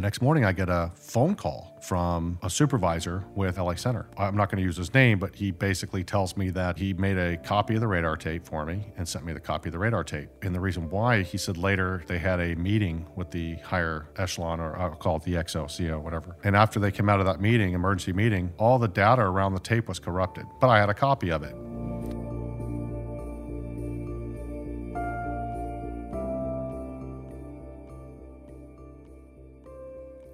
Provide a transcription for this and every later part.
The next morning, I get a phone call from a supervisor with LA Center. I'm not going to use his name, but he basically tells me that he made a copy of the radar tape for me and sent me the copy of the radar tape. And the reason why, he said later they had a meeting with the higher echelon, or I'll call it the XO, CO, whatever. And after they came out of that meeting, emergency meeting, all the data around the tape was corrupted, but I had a copy of it.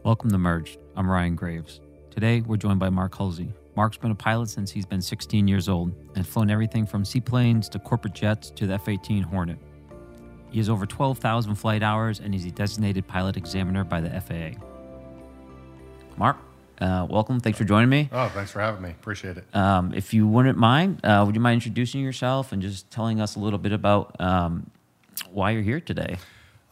Welcome to Merged. I'm Ryan Graves. Today, we're joined by Mark Hulsey. Mark's been a pilot since he's been 16 years old and flown everything from seaplanes to corporate jets to the F 18 Hornet. He has over 12,000 flight hours and he's a designated pilot examiner by the FAA. Mark, uh, welcome. Thanks for joining me. Oh, thanks for having me. Appreciate it. Um, if you wouldn't mind, uh, would you mind introducing yourself and just telling us a little bit about um, why you're here today?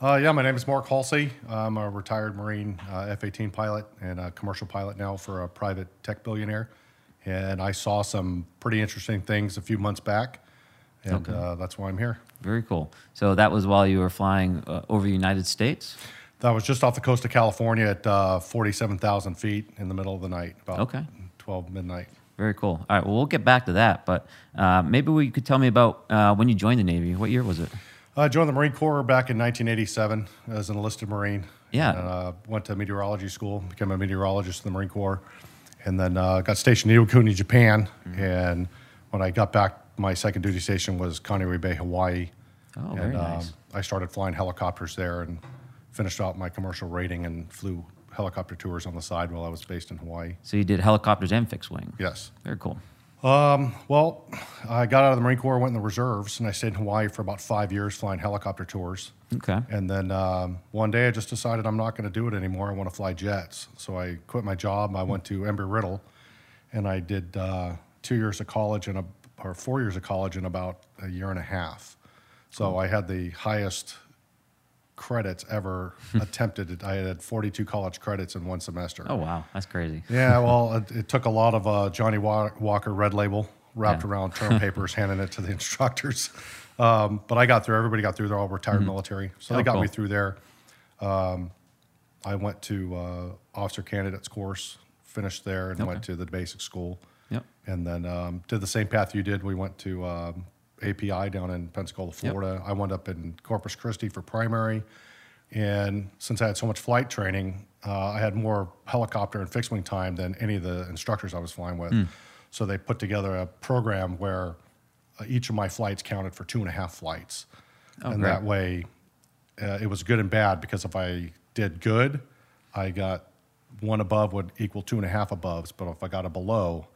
Uh, yeah, my name is Mark Hulsey. I'm a retired Marine uh, F 18 pilot and a commercial pilot now for a private tech billionaire. And I saw some pretty interesting things a few months back, and Okay. uh, that's why I'm here. Very cool. So that was while you were flying uh, over the United States? That was just off the coast of California at uh, 47,000 feet in the middle of the night, about Okay. 12 midnight. Very cool. All right, well, we'll get back to that, but uh, maybe we could tell me about uh, when you joined the Navy. What year was it? I joined the Marine Corps back in 1987 as an enlisted Marine. Yeah. And, uh, went to meteorology school, became a meteorologist in the Marine Corps, and then uh, got stationed in Iwakuni, Japan. Mm-hmm. And when I got back, my second duty station was Kaneohe Bay, Hawaii. Oh, and, very um, nice. I started flying helicopters there and finished out my commercial rating and flew helicopter tours on the side while I was based in Hawaii. So you did helicopters and fixed wing. Yes. Very cool. Well, I got out of the Marine Corps, went in the reserves, and I stayed in Hawaii for about five years flying helicopter tours. Okay. And then um, one day I just decided I'm not going to do it anymore. I want to fly jets. So I quit my job. I went to Embry Riddle and I did uh, two years of college and a, or four years of college in about a year and a half. So I had the highest credits ever attempted. I had 42 college credits in one semester. Oh, wow. That's crazy. Yeah, well, it, it took a lot of uh, Johnnie Walker red label wrapped Yeah. around term papers, handing it to the instructors. Um, but I got through. Everybody got through. They're all retired military, so Oh, they got cool. me through there. Um, I went to uh, officer candidates course, finished there, and went to the basic school, Yep. and then um, did the same path you did. We went to um, API down in Pensacola, Florida. I wound up in Corpus Christi for primary. And since I had so much flight training, uh, I had more helicopter and fixed wing time than any of the instructors I was flying with. So they put together a program where uh, each of my flights counted for two and a half flights. and great. that way, uh, it was good and bad because if I did good, I got one above would equal two and a half aboves. But if I got a below,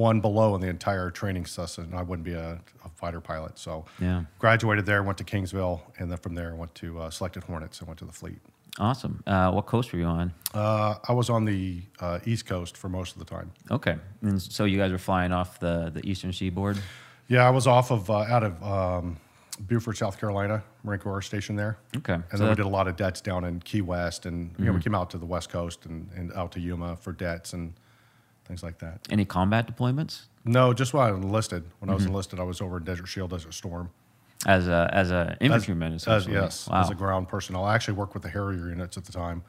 one below in the entire training session, I wouldn't be a, a fighter pilot. So Yeah. graduated there, went to Kingsville, and then from there went to uh, Selected Hornets and went to the fleet. Awesome. Uh, what coast were you on? Uh, I was on the uh, East Coast for most of the time. Okay. And so you guys were flying off the, the eastern seaboard? Yeah, I was off of uh, out of um, Beaufort, South Carolina, Marine Corps station there. Okay. And So then we did a lot of debts down in Key West, and you know we came out to the West Coast and, and out to Yuma for debts and things like that. Any combat deployments? No, just when I was enlisted. When I Mm-hmm. was enlisted, I was over in Desert Shield, Desert Storm. As a as a infantryman, As, essentially. yes, Wow. as a ground personnel. I actually worked with the Harrier units at the time,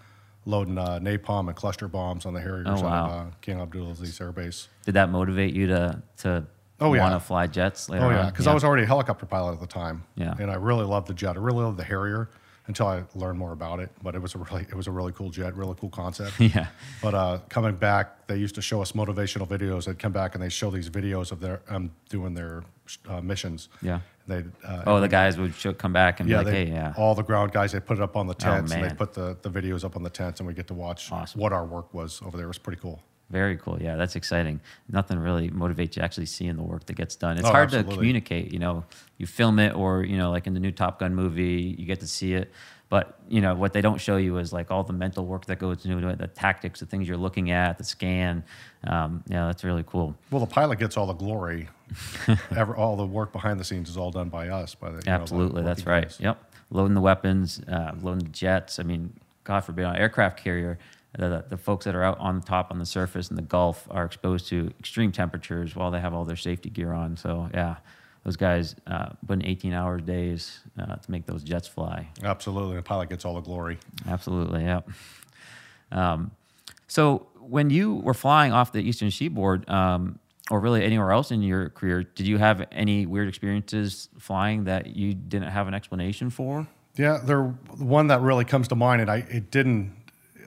loading uh, napalm and cluster bombs on the Harriers Oh, out wow. of uh, King Abdulaziz Air Base. Did that motivate you to to Oh, yeah. want to fly jets later Oh yeah, because I was already a helicopter pilot at the time. Yeah. and I really loved the jet. I really loved the Harrier until I learned more about it. But it was a really, it was a really cool jet, really cool concept. yeah. But uh, coming back, they used to show us motivational videos. They'd come back and they show these videos of their um, doing their uh, missions. Yeah. They uh, Oh, the guys would show, come back and yeah, be like, they, "Hey, yeah, all the ground guys, they put it up on the tents and they put the, the videos up on the tents and we get to watch Awesome. what our work was over there. It was pretty cool. Very cool. Yeah, that's exciting. Nothing really motivates you actually seeing the work that gets done. It's Oh, hard to communicate. You know, you film it, or you know, like in the new Top Gun movie, you get to see it. But you know what they don't show you is like all the mental work that goes into it, the tactics, the things you're looking at, the scan. Um, yeah, that's really cool. Well, the pilot gets all the glory. Ever, all the work behind the scenes is all done by us. By the you know, Absolutely, that's right. guys. Yep, loading the weapons, uh, loading the jets. I mean, God forbid, on an aircraft carrier, the, the, folks that are out on the top on the surface in the Gulf are exposed to extreme temperatures while they have all their safety gear on. So yeah, those guys uh, put in 18-hour days uh, to make those jets fly. Absolutely, the pilot gets all the glory. Absolutely, yeah. Um, so when you were flying off the Eastern Seaboard, um, or really anywhere else in your career, did you have any weird experiences flying that you didn't have an explanation for? Yeah, there one that really comes to mind, and I it didn't.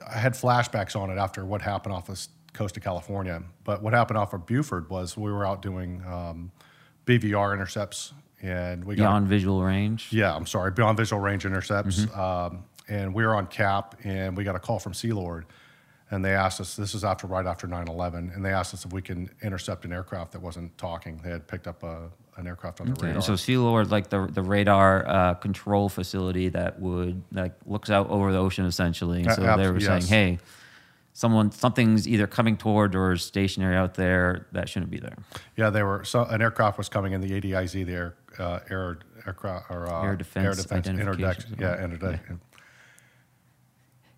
I had flashbacks on it after what happened off the coast of California. But what happened off of Beaufort was we were out doing um, BVR intercepts, and we got Beyond visual range? yeah, I'm sorry, beyond visual range intercepts. Um, and we were on cap, and we got a call from Sealord, and they asked us. This is after right after 9/11, and they asked us if we can intercept an aircraft that wasn't talking. They had picked up a, an aircraft on the Okay, radar. So Sealord, like the the radar uh, control facility that would like looks out over the ocean essentially. And Uh, so abs- they were saying, hey, someone something's either coming toward or is stationary out there that shouldn't be there. Yeah, they were. So an aircraft was coming in the ADIZ, the air, uh, air aircraft or uh, Air Defense interdict- Identification Yeah, Zone. interdict.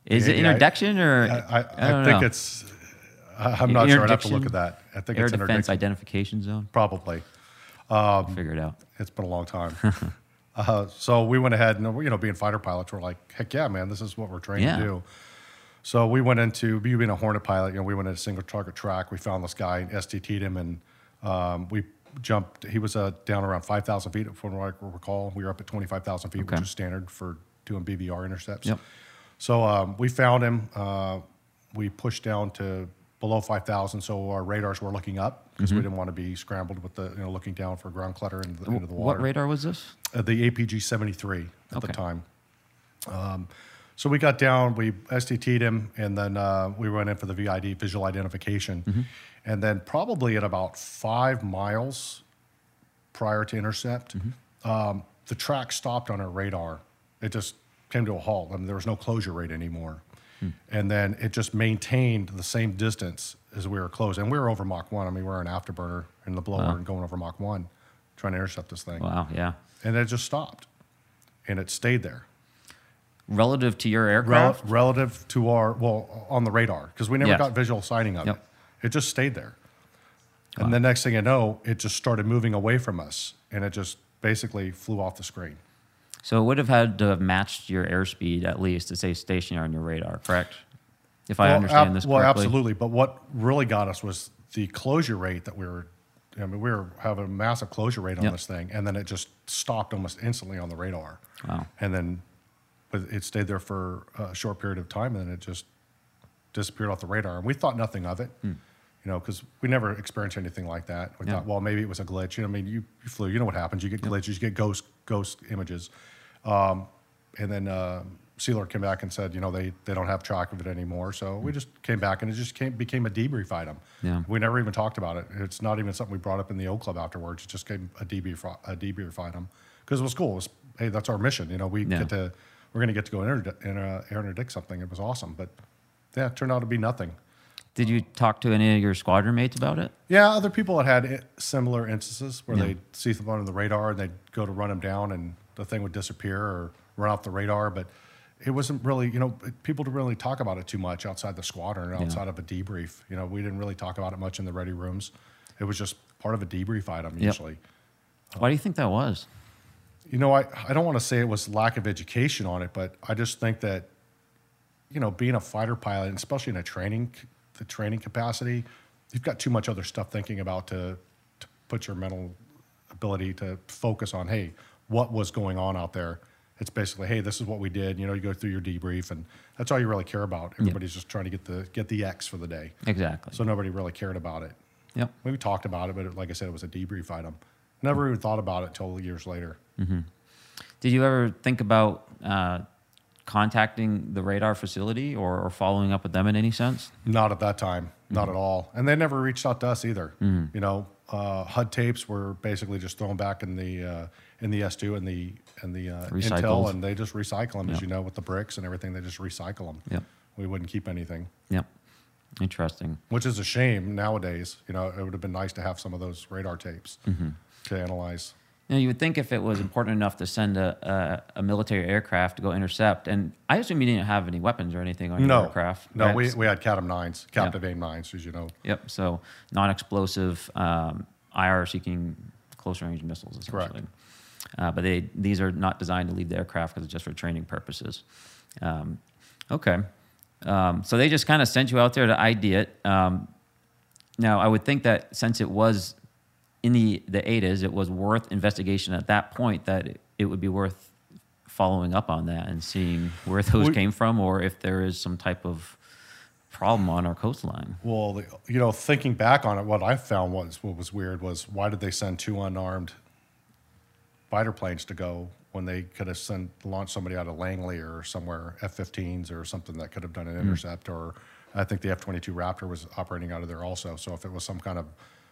Is it Yeah, interdiction or I, I, I, think know. it's. I'm not sure. I'd have to look at that. I think air it's defense identification zone? Probably. Um, Figure it out. It's been a long time. uh, so we went ahead and you know, being fighter pilots, we're like, heck yeah, man, this is what we're trained Yeah. to do. So we went into you being a Hornet pilot. You know, we went into single target track. We found this guy, and STT'd him, and um, we jumped. He was uh, down around five thousand feet, from what I recall. We were up at twenty five thousand feet, Okay. which is standard for doing BVR intercepts. Yep. So um, we found him. Uh, we pushed down to below 5,000, so our radars were looking up because we didn't want to be scrambled with the, you know, looking down for ground clutter into the, into the water. What radar was this? Uh, the APG 73 at Okay. the time. Um, so we got down, we STT'd him, and then uh, we went in for the VID, visual identification. Mm-hmm. And then probably at about five miles prior to intercept, Mm-hmm. um, the track stopped on our radar. It just came to a halt. I mean, there was no closure rate anymore. Hmm. And then it just maintained the same distance as we were close. And we were over Mach 1. I mean, we were an afterburner in the blower Wow. and going over Mach 1 trying to intercept this thing. Wow, yeah. And it just stopped. And it stayed there. Relative to your Rel- aircraft? relative to our, well, on the radar, because we never Yes. got visual sighting of Yep. it. It just stayed there. And the next thing you know, it just started moving away from us. And it just basically flew off the screen. So it would have had to have matched your airspeed at least to say stationary on your radar, correct? If I understand ab- this well, absolutely. But what really got us was the closure rate that we were. I mean, we were having a massive closure rate on Yep. this thing, and then it just stopped almost instantly on the radar. Wow. And then, but it stayed there for a short period of time, and then it just disappeared off the radar. And we thought nothing of it, you know, because we never experienced anything like that. We Hmm. Yeah. thought, well, maybe it was a glitch. You know, I mean, you, you flew. You know what happens? You get glitches. You get ghost ghost images. Um, and then uh, Sealord came back and said, you know, they, they don't have track of it anymore. So we just came back and it just came, became a debrief item. Yeah. We never even talked about it. It's not even something we brought up in the O Club afterwards. It just came a debrief, a debrief item because it was cool. It was, hey, that's our mission. You know, we Yeah. get to, we're going to get to go inter- in, uh, interdict something. It was awesome. But yeah, it turned out to be nothing. Did you talk to any of your squadron mates about it? Yeah, other people had had similar instances where Yeah. they'd see something on the radar and they'd go to run them down and the thing would disappear or run off the radar. But it wasn't really, you know, people didn't really talk about it too much outside the squadron, or outside of a debrief. You know, we didn't really talk about it much in the ready rooms. It was just part of a debrief item Yep. usually. Why do you think that was? You know, I, I don't want to say it was lack of education on it, but I just think that, you know, being a fighter pilot, and especially in a training, the training capacity, you've got too much other stuff thinking about to, to put your mental ability to focus on, hey, what was going on out there? It's basically, hey, this is what we did. You know, you go through your debrief, and that's all you really care about. Everybody's just trying to get the get the X for the day, Exactly. so nobody really cared about it. yep. We talked about it, but it, like I said, it was a debrief item. Never even thought about it till years later. Did you ever think about uh, contacting the radar facility or, or following up with them in any sense? Not at that time, not Mm-hmm. at all. And they never reached out to us either. You know, uh, HUD tapes were basically just thrown back in the uh, in the S2 and the and the uh, Intel, and they just recycle them, as you know, with the bricks and everything. They just recycle them. Yep. We wouldn't keep anything, Yep. Interesting. which is a shame nowadays. You know, it would have been nice to have some of those radar tapes Mm-hmm. to analyze. Now, you would think if it was important enough to send a, a, a military aircraft to go intercept, and I assume you didn't have any weapons or anything on your No, aircraft. no, right? we, we had CATM nines, captive aim nines, as you know. Yep. So non-explosive um, IR seeking close range missiles, Correct. Uh, but they these are not designed to leave the aircraft because it's just for training purposes. Um, okay. Um, so they just kind of sent you out there to ID it. Um, now, I would think that since it was in the the ADIZ, it was worth investigation at that point. That it, it would be worth following up on that and seeing where those We- came from, or if there is some type of problem on our coastline. Well, the, you know, thinking back on it, what I found was what was weird was why did they send two unarmed fighter planes to go when they could have sent launched somebody out of Langley or somewhere F-15s or something that could have done an intercept or I think the F-22 Raptor was operating out of there also. So if it was some kind of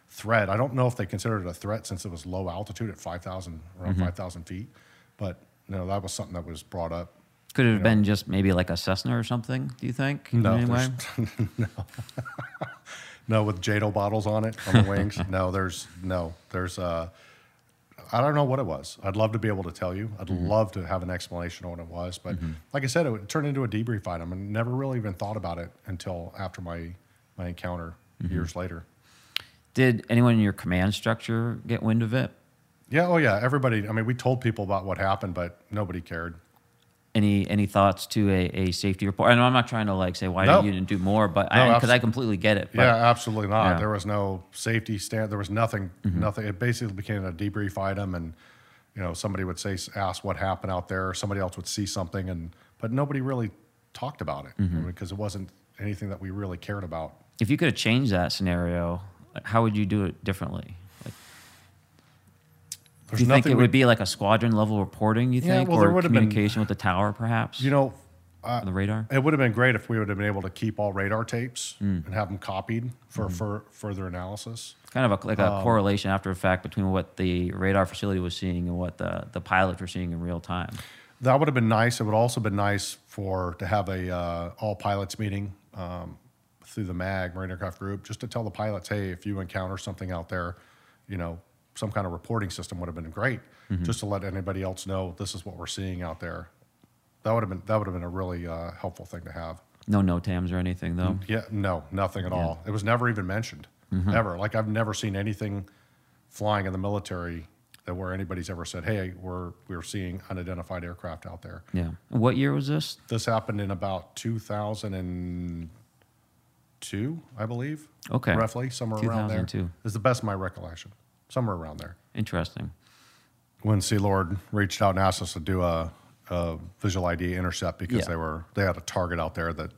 threat, I don't know if they considered it a threat since it was low altitude at 5,000 around 5,000 feet, but you know that was something that was brought up. Could it have been just maybe like a Cessna or something? Do you think? No, Anyway? no, no, with JATO bottles on it on the wings. no, there's no, there's. Uh, I don't know what it was. I'd love to be able to tell you. I'd mm-hmm. love to have an explanation on what it was, but mm-hmm. like I said, it turned into a debrief item, and never really even thought about it until after my my encounter mm-hmm. years later. Did anyone in your command structure get wind of it? Yeah, oh yeah, everybody. I mean, we told people about what happened, but nobody cared. Any any thoughts to a, a safety report? I know I'm not trying to like say why No. you didn't do more, but No, I because I completely get it. But yeah, absolutely not. Yeah. There was no safety stand. There was nothing. Mm-hmm. Nothing. It basically became a debrief item, and you know, somebody would say, ask what happened out there. Somebody else would see something, and but nobody really talked about it mm-hmm. because it wasn't anything that we really cared about. if you could have changed that scenario, how would you do it differently? There's do you think it we- would be like a squadron level reporting? You Yeah, think, well, or have been- communication with the tower, perhaps? You know, on the radar. it would have been great if we would have been able to keep all radar tapes Mm. and have them copied for, for further analysis. Kind of a, like Um, a correlation after the fact between what the radar facility was seeing and what the the pilots were seeing in real time. That would have been nice. It would also been nice for to have a uh, all pilots meeting um, through the MAG Marine Aircraft Group, just to tell the pilots, hey, if you encounter something out there, you know, some kind of reporting system would have been great, mm-hmm. just to let anybody else know this is what we're seeing out there. That would have been that would have been a really uh, helpful thing to have. No NOTAMs or anything though. Mm, yeah, no, nothing at all. It was never even mentioned, mm-hmm. ever. Like I've never seen anything flying in the military that where anybody's ever said, "Hey, we're we're seeing unidentified aircraft out there." Yeah. What year was this? This happened in about 2002, I believe. Okay. roughly somewhere around there. 2002. Is the best of my recollection, somewhere around there. Interesting. When Sea Lord reached out and asked us to do a, a visual ID intercept because Yeah. they were they had a target out there that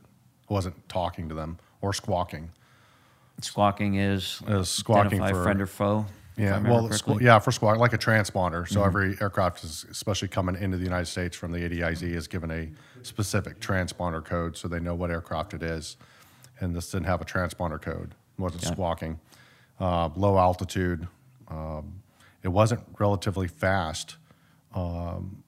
wasn't talking to them or squawking. Squawking is Is squawking for- friend or foe. Yeah, well, squ- Mm-hmm. yeah, for squawk, like a transponder. So every aircraft is, especially coming into the United States from the ADIZ, is given a specific transponder code, so they know what aircraft it is. And this didn't have a transponder code; it wasn't Yeah. squawking. Uh, low altitude. Um, it wasn't relatively fast um,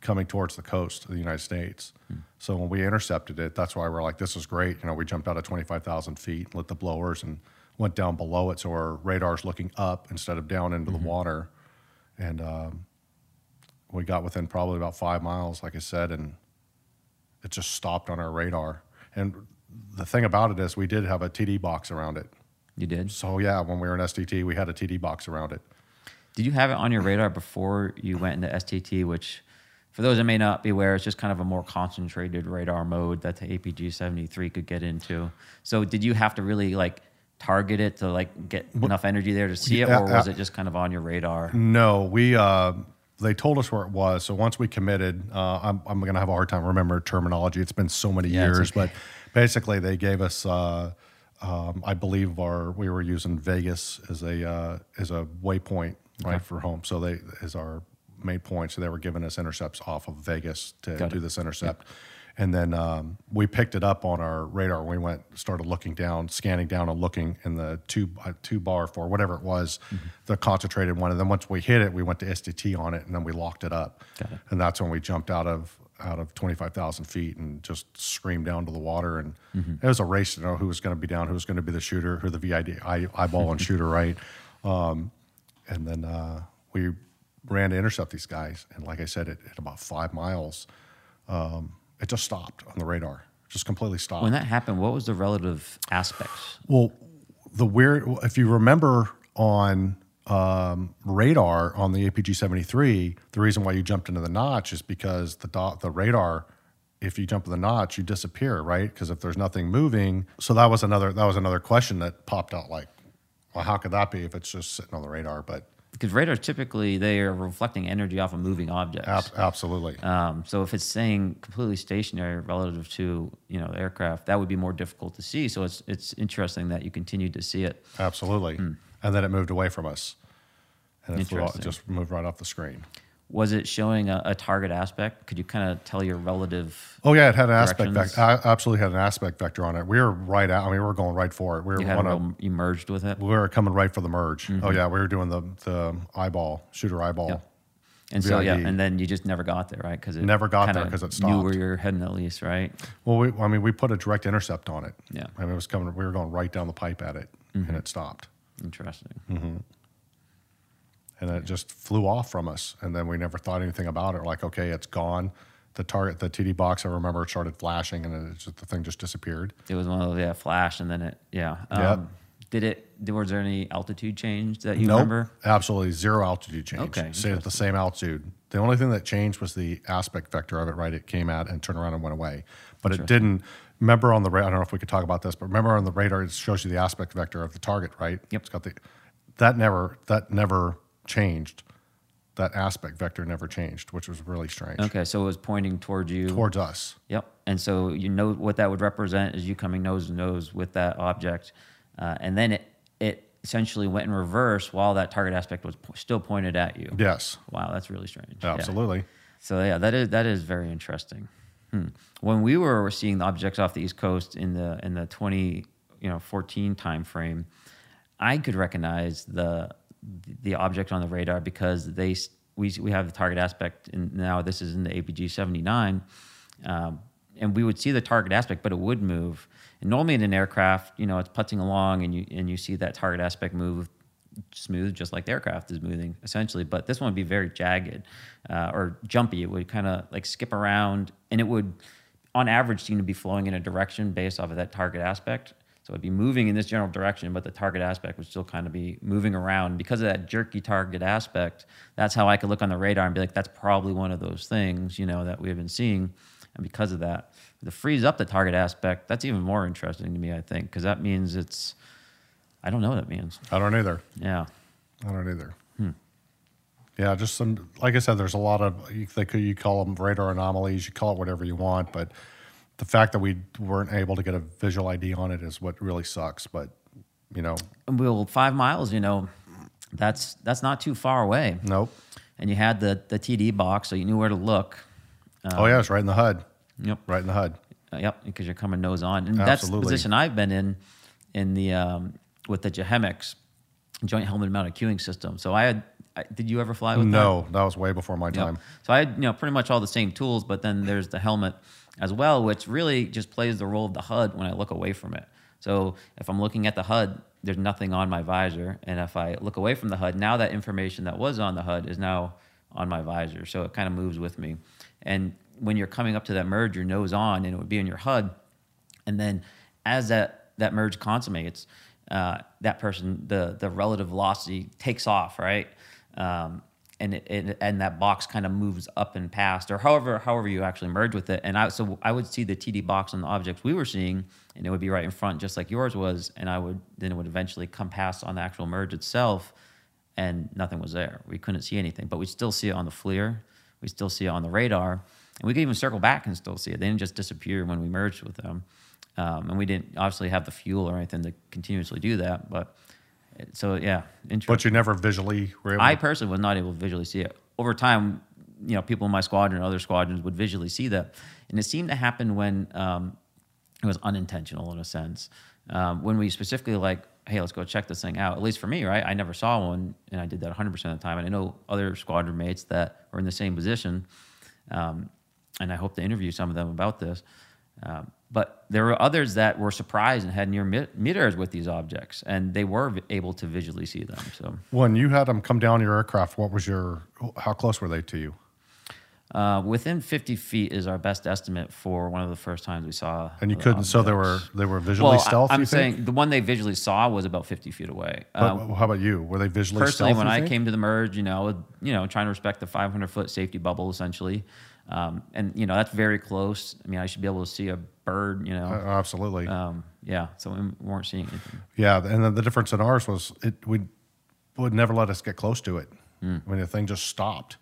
coming towards the coast of the United States. Hmm. So when we intercepted it, that's why we're like, this is great. You know, we jumped out at 25,000 feet, lit the blowers, and went down below it. So our radar's looking up instead of down into Mm-hmm. the water. And um, we got within probably about five miles, like I said, and it just stopped on our radar. And the thing about it is, we did have a TD box around it. You did. So yeah, when we were in STT, we had a TD box around it. Did you have it on your radar before you went into STT, which, for those that may not be aware, it's just kind of a more concentrated radar mode that the APG 73 could get into. So, did you have to really like target it to like get enough energy there to see it, or was it just kind of on your radar? No, we uh, they told us where it was. So once we committed, uh, I'm I'm gonna have a hard time remembering terminology. It's been so many Yeah, years, okay. but basically they gave us. Uh, um, I believe our we were using Vegas as a uh, as a waypoint right for home. So they is our main point. So they were giving us intercepts off of Vegas to Got do it. this intercept. And then um, we picked it up on our radar. We went, started looking down, scanning down, and looking in the two uh, two bar for whatever it was, Mm-hmm. the concentrated one. And then once we hit it, we went to STT on it, and then we locked it up. It. And that's when we jumped out of out of twenty five thousand feet and just screamed down to the water. And Mm-hmm. it was a race to know who was going to be down, who was going to be the shooter, who the VID eyeball and shooter, right? Um, and then uh, we ran to intercept these guys. And like I said, at, at about five miles, um, it just stopped on the radar, just completely stopped. When that happened, what was the relative aspects? Well, the weird, if you remember on um, radar on the APG 73, the reason why you jumped into the notch is because the dot, the radar if you jump in the notch, you disappear, right? Because if there's nothing moving, so that was another that was another question that popped out. Like, well, how could that be if it's just sitting on the radar? But Because radars typically they are reflecting energy off of moving objects. ab- absolutely, Um, so if it's staying completely stationary relative to you know the aircraft, that would be more difficult to see. So it's it's interesting that you continue to see it. absolutely. And then it moved away from us, and it flew off, just moved right off the screen. Was it showing a, a target aspect? Could you kind of tell your relative? Oh yeah, it had an aspect vector. Absolutely had an aspect vector on it. We were right out. I mean, we were going right for it. We were You had one it of, go- you merged with it, we were coming right for the merge. Mm-hmm. Oh yeah, we were doing the the eyeball shooter eyeball. And so yeah, and then you just never got there, right? Because it Never got there kinda 'cause it Knew stopped. where you're heading at least, right? Well, we, I mean, we put a direct intercept on it. Yeah. I mean, it was coming. We were going right down the pipe at it, Mm-hmm. and it stopped, Interesting. and it just flew off from us. And then we never thought anything about it. We're like, okay, it's gone. The target, the TD box, I remember it started flashing, and it just, the thing just disappeared. It was one of those yeah flash, and then it yeah. Um, Yep. Did it? Was there any altitude change that you Nope, remember? absolutely zero altitude change. Okay, stayed at the same altitude. The only thing that changed was the aspect vector of it. Right, it came out and turned around and went away, but it didn't. Remember on the radar, I don't know if we could talk about this, but remember on the radar, it shows you the aspect vector of the target, right? Yep. It's got the that never that never changed. That aspect vector never changed, which was really strange. Okay, so it was pointing towards you. Towards us. Yep. And so you know what that would represent is you coming nose to nose with that object, uh, and then it it essentially went in reverse while that target aspect was po- still pointed at you. Yes, Wow, that's really strange. Yeah. absolutely. So yeah, that is that is very interesting. Hmm. When we were seeing the objects off the East Coast in the in the twenty you know fourteen time frame, I could recognize the the object on the radar because they we we have the target aspect and now this is in the APG seventy nine. Um, and we would see the target aspect, but it would move. And normally in an aircraft, you know, it's putzing along, and you and you see that target aspect move smooth, just like the aircraft is moving essentially. But this one would be very jagged uh, or jumpy. It would kind of like skip around, and it would, on average, seem to be flowing in a direction based off of that target aspect. So it'd be moving in this general direction, but the target aspect would still kind of be moving around because of that jerky target aspect. That's how I could look on the radar and be like, that's probably one of those things, you know, that we've been seeing. And because of that, the freeze up the target aspect, that's even more interesting to me, I think, because that means it's, I don't know what that means. I don't either. Yeah. I don't either. Yeah, just some. Like I said, there's a lot of you, they could you call them radar anomalies. You call it whatever you want, but the fact that we weren't able to get a visual ID on it is what really sucks. But you know, well five miles you know that's that's not too far away nope. and you had the the td box so you knew where to look oh yeah, it's right in the HUD. yep Right in the HUD. Uh, yep because you're coming nose on and that's the position i've been in in the um, with the JHMCS joint helmet mounted cueing system so i had I, did you ever fly with that No, that was way before my Yep. time. So I had you know pretty much all the same tools, but then there's the helmet as well, which really just plays the role of the HUD when I look away from it. So if I'm looking at the HUD, there's nothing on my visor, and if I look away from the HUD, now that information that was on the HUD is now on my visor. So it kind of moves with me. And when you're coming up to that merge, your nose on, and it would be in your HUD, and then as that that merge consummates, uh, that person the the relative velocity takes off, right? Um, and it, it, and that box kind of moves up and past, or however however you actually merge with it. And I so I would see the TD box on the objects we were seeing, and it would be right in front, just like yours was. And I would then it would eventually come past on the actual merge itself, and nothing was there. We couldn't see anything, but we still see it on the FLIR. We still see it on the radar, and we could even circle back and still see it. They didn't just disappear when we merged with them, um, and we didn't obviously have the fuel or anything to continuously do that. But so yeah, interesting. But you never visually were able. I personally was not able to visually see it. Over time, you know, people in my squadron and other squadrons would visually see that, and it seemed to happen when um, it was unintentional in a sense. Um, when we specifically like, hey, let's go check this thing out. At least for me, right? I never saw one, and I did that 100 percent of the time. And I know other squadron mates that were in the same position, um, and I hope to interview some of them about this. Um, but there were others that were surprised and had near mid- mid-airs with these objects, and they were able to visually see them. So. when you had them come down your aircraft, what was your? How close were they to you? Uh, within 50 feet is our best estimate for one of the first times we saw. And you couldn't. So they were they were visually Well, stealth. I, am you think? saying the one they visually saw was about 50 feet away. But Um, how about you? Were they visually personally, stealth? when I think? came to the merge, you know, you know, trying to respect the 500 foot safety bubble essentially. Um, and you know that's very close. I mean, I should be able to see a bird. You know, Uh, absolutely. um, yeah. So we weren't seeing anything. Yeah, and then the difference in ours was it we would never let us get close to it. I mean, the thing just stopped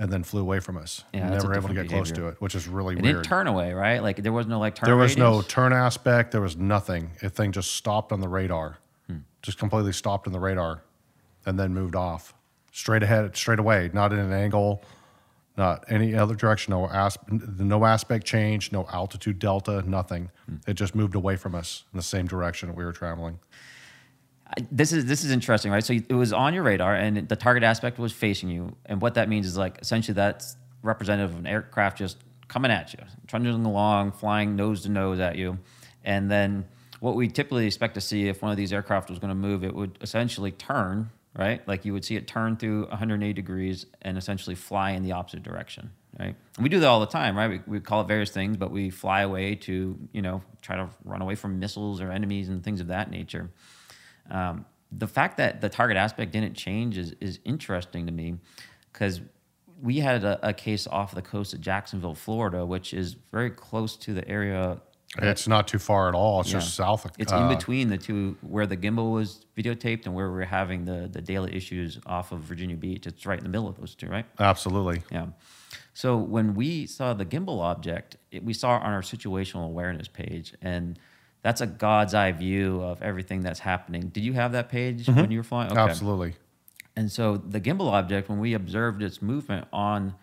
and then flew away from us. Yeah, we that's a never able to get different close to it, which is really It weird. didn't turn away, right? Like there was no like turn. there was no turn aspect. There was nothing. The thing just stopped on the radar, Hmm. just completely stopped on the radar, and then moved off straight ahead, straight away, not in an angle, not any other direction. No asp- no aspect change, no altitude delta, nothing. Hmm. It just moved away from us in the same direction that we were traveling. This is this is interesting, right? So it was on your radar, and the target aspect was facing you, and what that means is like essentially that's representative of an aircraft just coming at you, trundling along, flying nose to nose at you, and then what we typically expect to see if one of these aircraft was going to move, it would essentially turn, right? Like you would see it turn through 180 degrees and essentially fly in the opposite direction, right? And we do that all the time, right? We, we call it various things, but we fly away to you know try to run away from missiles or enemies and things of that nature. Um, the fact that the target aspect didn't change is, is interesting to me because we had a, a case off the coast of Jacksonville, Florida, which is very close to the area. It's not too far at all. It's Yeah. just south of. It's uh, in between the two where the gimbal was videotaped and where we are having the, the daily issues off of Virginia Beach. It's right in the middle of those two, right? Absolutely. Yeah. So when we saw the gimbal object, it, we saw it on our situational awareness page, and that's a God's eye view of everything that's happening. Did you have that page when you were flying? Okay. Absolutely. And so the gimbal object, when we observed its movement on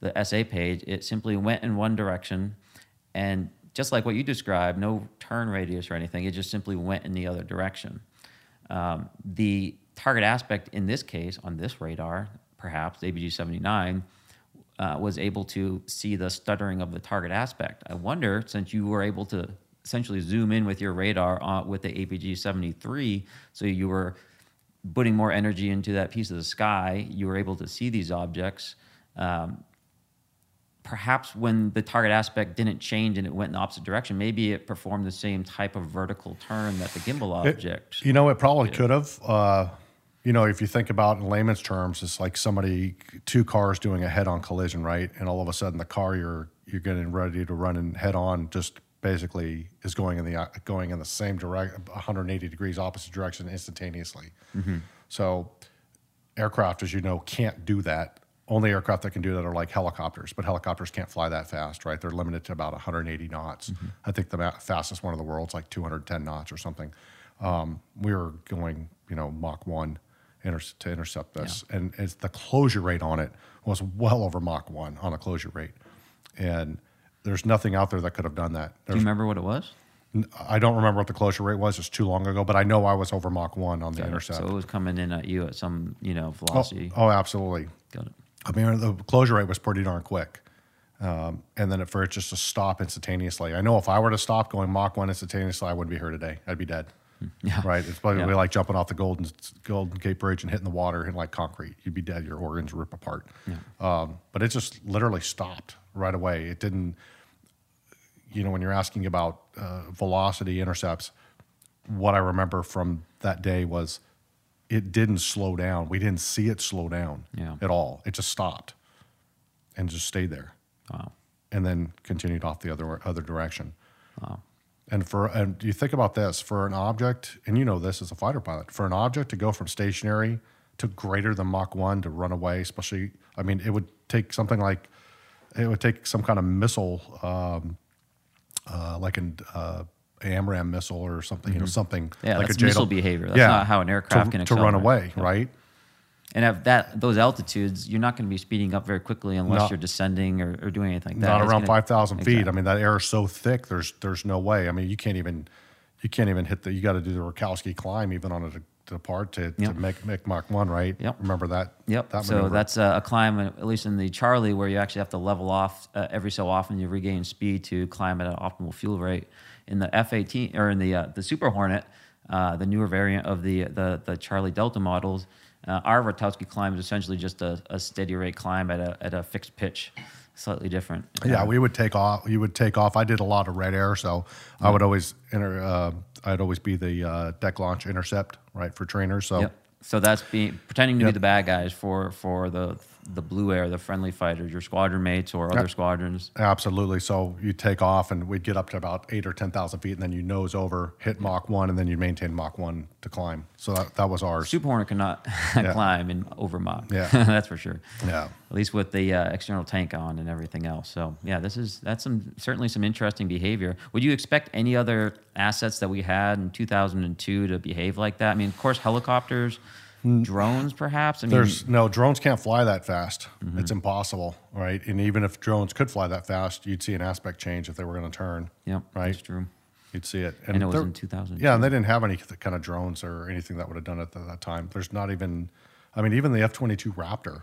the SA page, it simply went in one direction, and just like what you described, no turn radius or anything, it just simply went in the other direction. Um, the target aspect in this case, on this radar, perhaps APG 79, uh, was able to see the stuttering of the target aspect. I wonder, since you were able to essentially zoom in with your radar uh, with the APG 73, so you were putting more energy into that piece of the sky, you were able to see these objects. Um, perhaps when the target aspect didn't change and it went in the opposite direction, maybe it performed the same type of vertical turn that the gimbal It- object. you know, it probably could have. Uh, you know, if you think about it in layman's terms, it's like somebody, two cars doing a head-on collision, right? And all of a sudden, the car you're you're getting ready to run in head-on just basically is going in the going in the same direction, 180 degrees opposite direction instantaneously. So, aircraft, as you know, can't do that. Only aircraft that can do that are like helicopters, but helicopters can't fly that fast, right? They're limited to about 180 knots. I think the fastest one in the world's like 210 knots or something. Um, we were going, you know, Mach 1 inter- to intercept this. And it's, the closure rate on it was well over Mach 1 on a closure rate. And there's nothing out there that could have done that. Do you remember what it was? I don't remember what the closure rate was. It's too long ago, but I know I was over Mach 1 on the intercept. So it was coming in at you at some, you know, oh, velocity. oh, absolutely. Got it. I mean, the closure rate was pretty darn quick. Um, and then for it just to stop instantaneously. I know if I were to stop going Mach 1 instantaneously, I wouldn't be here today. I'd be dead. Yeah. Right? It's probably Yeah. like jumping off the Golden, Golden Gate Bridge and hitting the water, and like concrete. You'd be dead. Your organs rip apart. Um, but it just literally stopped right away. It didn't, you know, when you're asking about uh, velocity intercepts, what I remember from that day was it didn't slow down. We didn't see it slow down Yeah. at all. It just stopped and just stayed there Wow. and then continued off the other other direction. Wow. And for and you think about this for an object, and you know this as a fighter pilot, for an object to go from stationary to greater than Mach one to run away, especially, I mean, it would take something like it would take some kind of missile, um, uh, like an uh, AMRAAM missile or something, you know, something Mm-hmm. Yeah, like a missile behavior. That's not how an aircraft to, can to run away, right? And at that those altitudes, you're not going to be speeding up very quickly unless No. you're descending or, or doing anything like that. not It's around five thousand feet. Exactly. I mean, that air is so thick. There's there's no way. I mean, you can't even you can't even hit the. You got to do the Rutowski climb even on a to depart to, Yep. to make make Mach one, right? Yep. Remember that? Yep. That so that's a, a climb, at least in the Charlie, where you actually have to level off uh, every so often. You regain speed to climb at an optimal fuel rate. In the F-18 or in the uh, the Super Hornet, uh, the newer variant of the the, the Charlie Delta models, uh, our Rutowski climb is essentially just a, a steady rate climb at a at a fixed pitch, slightly different. Yeah, we would take off. You would take off. I did a lot of red air, so I would always enter. Uh, I'd always be the uh, deck launch intercept, right, for trainers. So Yep. So that's being pretending to Yep. be the bad guys for for the the Blue Air, the friendly fighters, your squadron mates or other squadrons? Absolutely. So you take off, and we'd get up to about eight or ten thousand feet, and then you nose over, hit Mach one, and then you maintain Mach one to climb. So that, that was ours. Super Hornet cannot climb in over Mach. Yeah. that's for sure. Yeah. At least with the uh, external tank on and everything else. So yeah, this is that's some certainly some interesting behavior. Would you expect any other assets that we had in 2002 to behave like that? I mean, of course, helicopters, drones, perhaps. I mean, There's no drones can't fly that fast. It's impossible, right? And even if drones could fly that fast, you'd see an aspect change if they were going to turn. Yep, right. that's true. You'd see it. And it was in 2000. Yeah, and they didn't have any kind of drones or anything that would have done it at that time. There's not even, I mean, even the F 22 Raptor.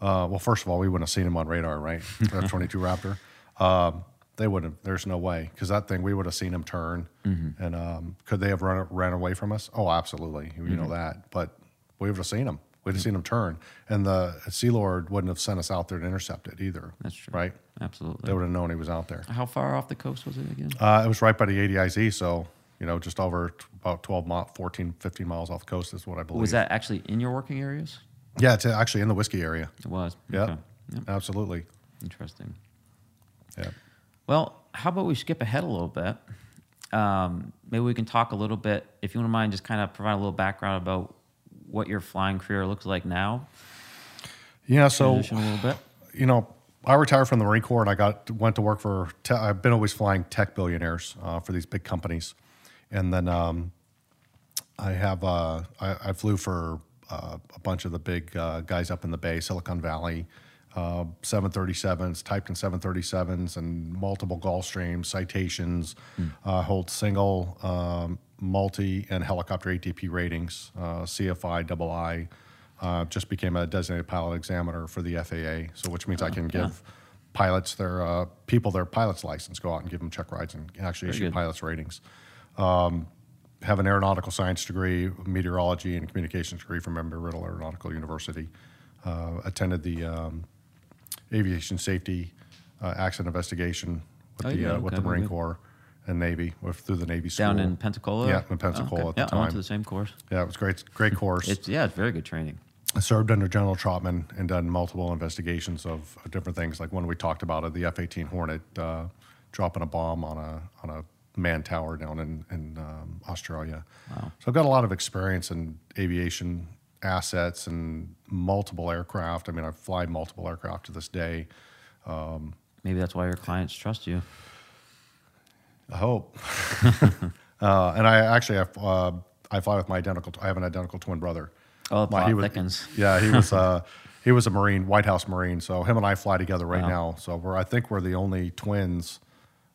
Uh, well, first of all, we wouldn't have seen him on radar, right? The F 22 Raptor. Um, they wouldn't there's no way. Because that thing, we would have seen him turn. Mm-hmm. And um, could they have run, ran away from us? Oh, absolutely. You Mm-hmm. know that. But we would have seen him. We'd have seen him turn. And the Sea Lord wouldn't have sent us out there to intercept it either. That's true. Right? Absolutely. They would have known he was out there. How far off the coast was it again? Uh, it was right by the ADIZ, so you know, just over t- about 12 mi- 14, 15 miles off the coast is what I believe. Was that actually in your working areas? Yeah, it's actually in the whiskey area. It was. Yeah, Okay. Yep. absolutely. Interesting. Yeah. Well, how about we skip ahead a little bit? Um, maybe we can talk a little bit, if you wouldn't mind, just kind of provide a little background about what your flying career looks like now. Yeah. So Transition a little bit. you know, I retired from the Marine Corps and I got went to work for. Te- I've been always flying tech billionaires uh, for these big companies, and then um, I have uh, I, I flew for uh, a bunch of the big uh, guys up in the Bay, Silicon Valley, uh, 737s, typed in 737s, and multiple Gulfstreams, citations, uh, hold single, um, multi, and helicopter ATP ratings, uh, CFI, double I. Uh, just became a designated pilot examiner for the FAA, so which means I can give pilots their uh, people their pilot's license, go out and give them check rides, and actually Very issue good. pilots ratings Um, have an aeronautical science degree, meteorology and communications degree from Embry-Riddle Aeronautical University. Uh, attended the um, aviation safety uh, accident investigation with Oh, the yeah, uh, with okay, the Marine. Corps and Navy with, through the Navy school. Down in Pensacola? Yeah, in Pensacola Okay. at the yeah, I went to the same course. yeah, it was great. Great course. It's, yeah, it's very good training. I served under General Trautman and done multiple investigations of, of different things, like one we talked about of the F-18 Hornet uh, dropping a bomb on a on a man tower down in in um, Australia. So I've got a lot of experience in aviation assets and multiple aircraft. I mean, I fly multiple aircraft to this day. Maybe that's why your clients trust you. I hope. uh, and I actually have, uh, I fly with my identical. I have an identical twin brother. Oh, My- he was, thickens. Yeah, he was. Uh, he was a Marine, White House Marine. So him and I fly together right Wow. now. So we're. I think we're the only twins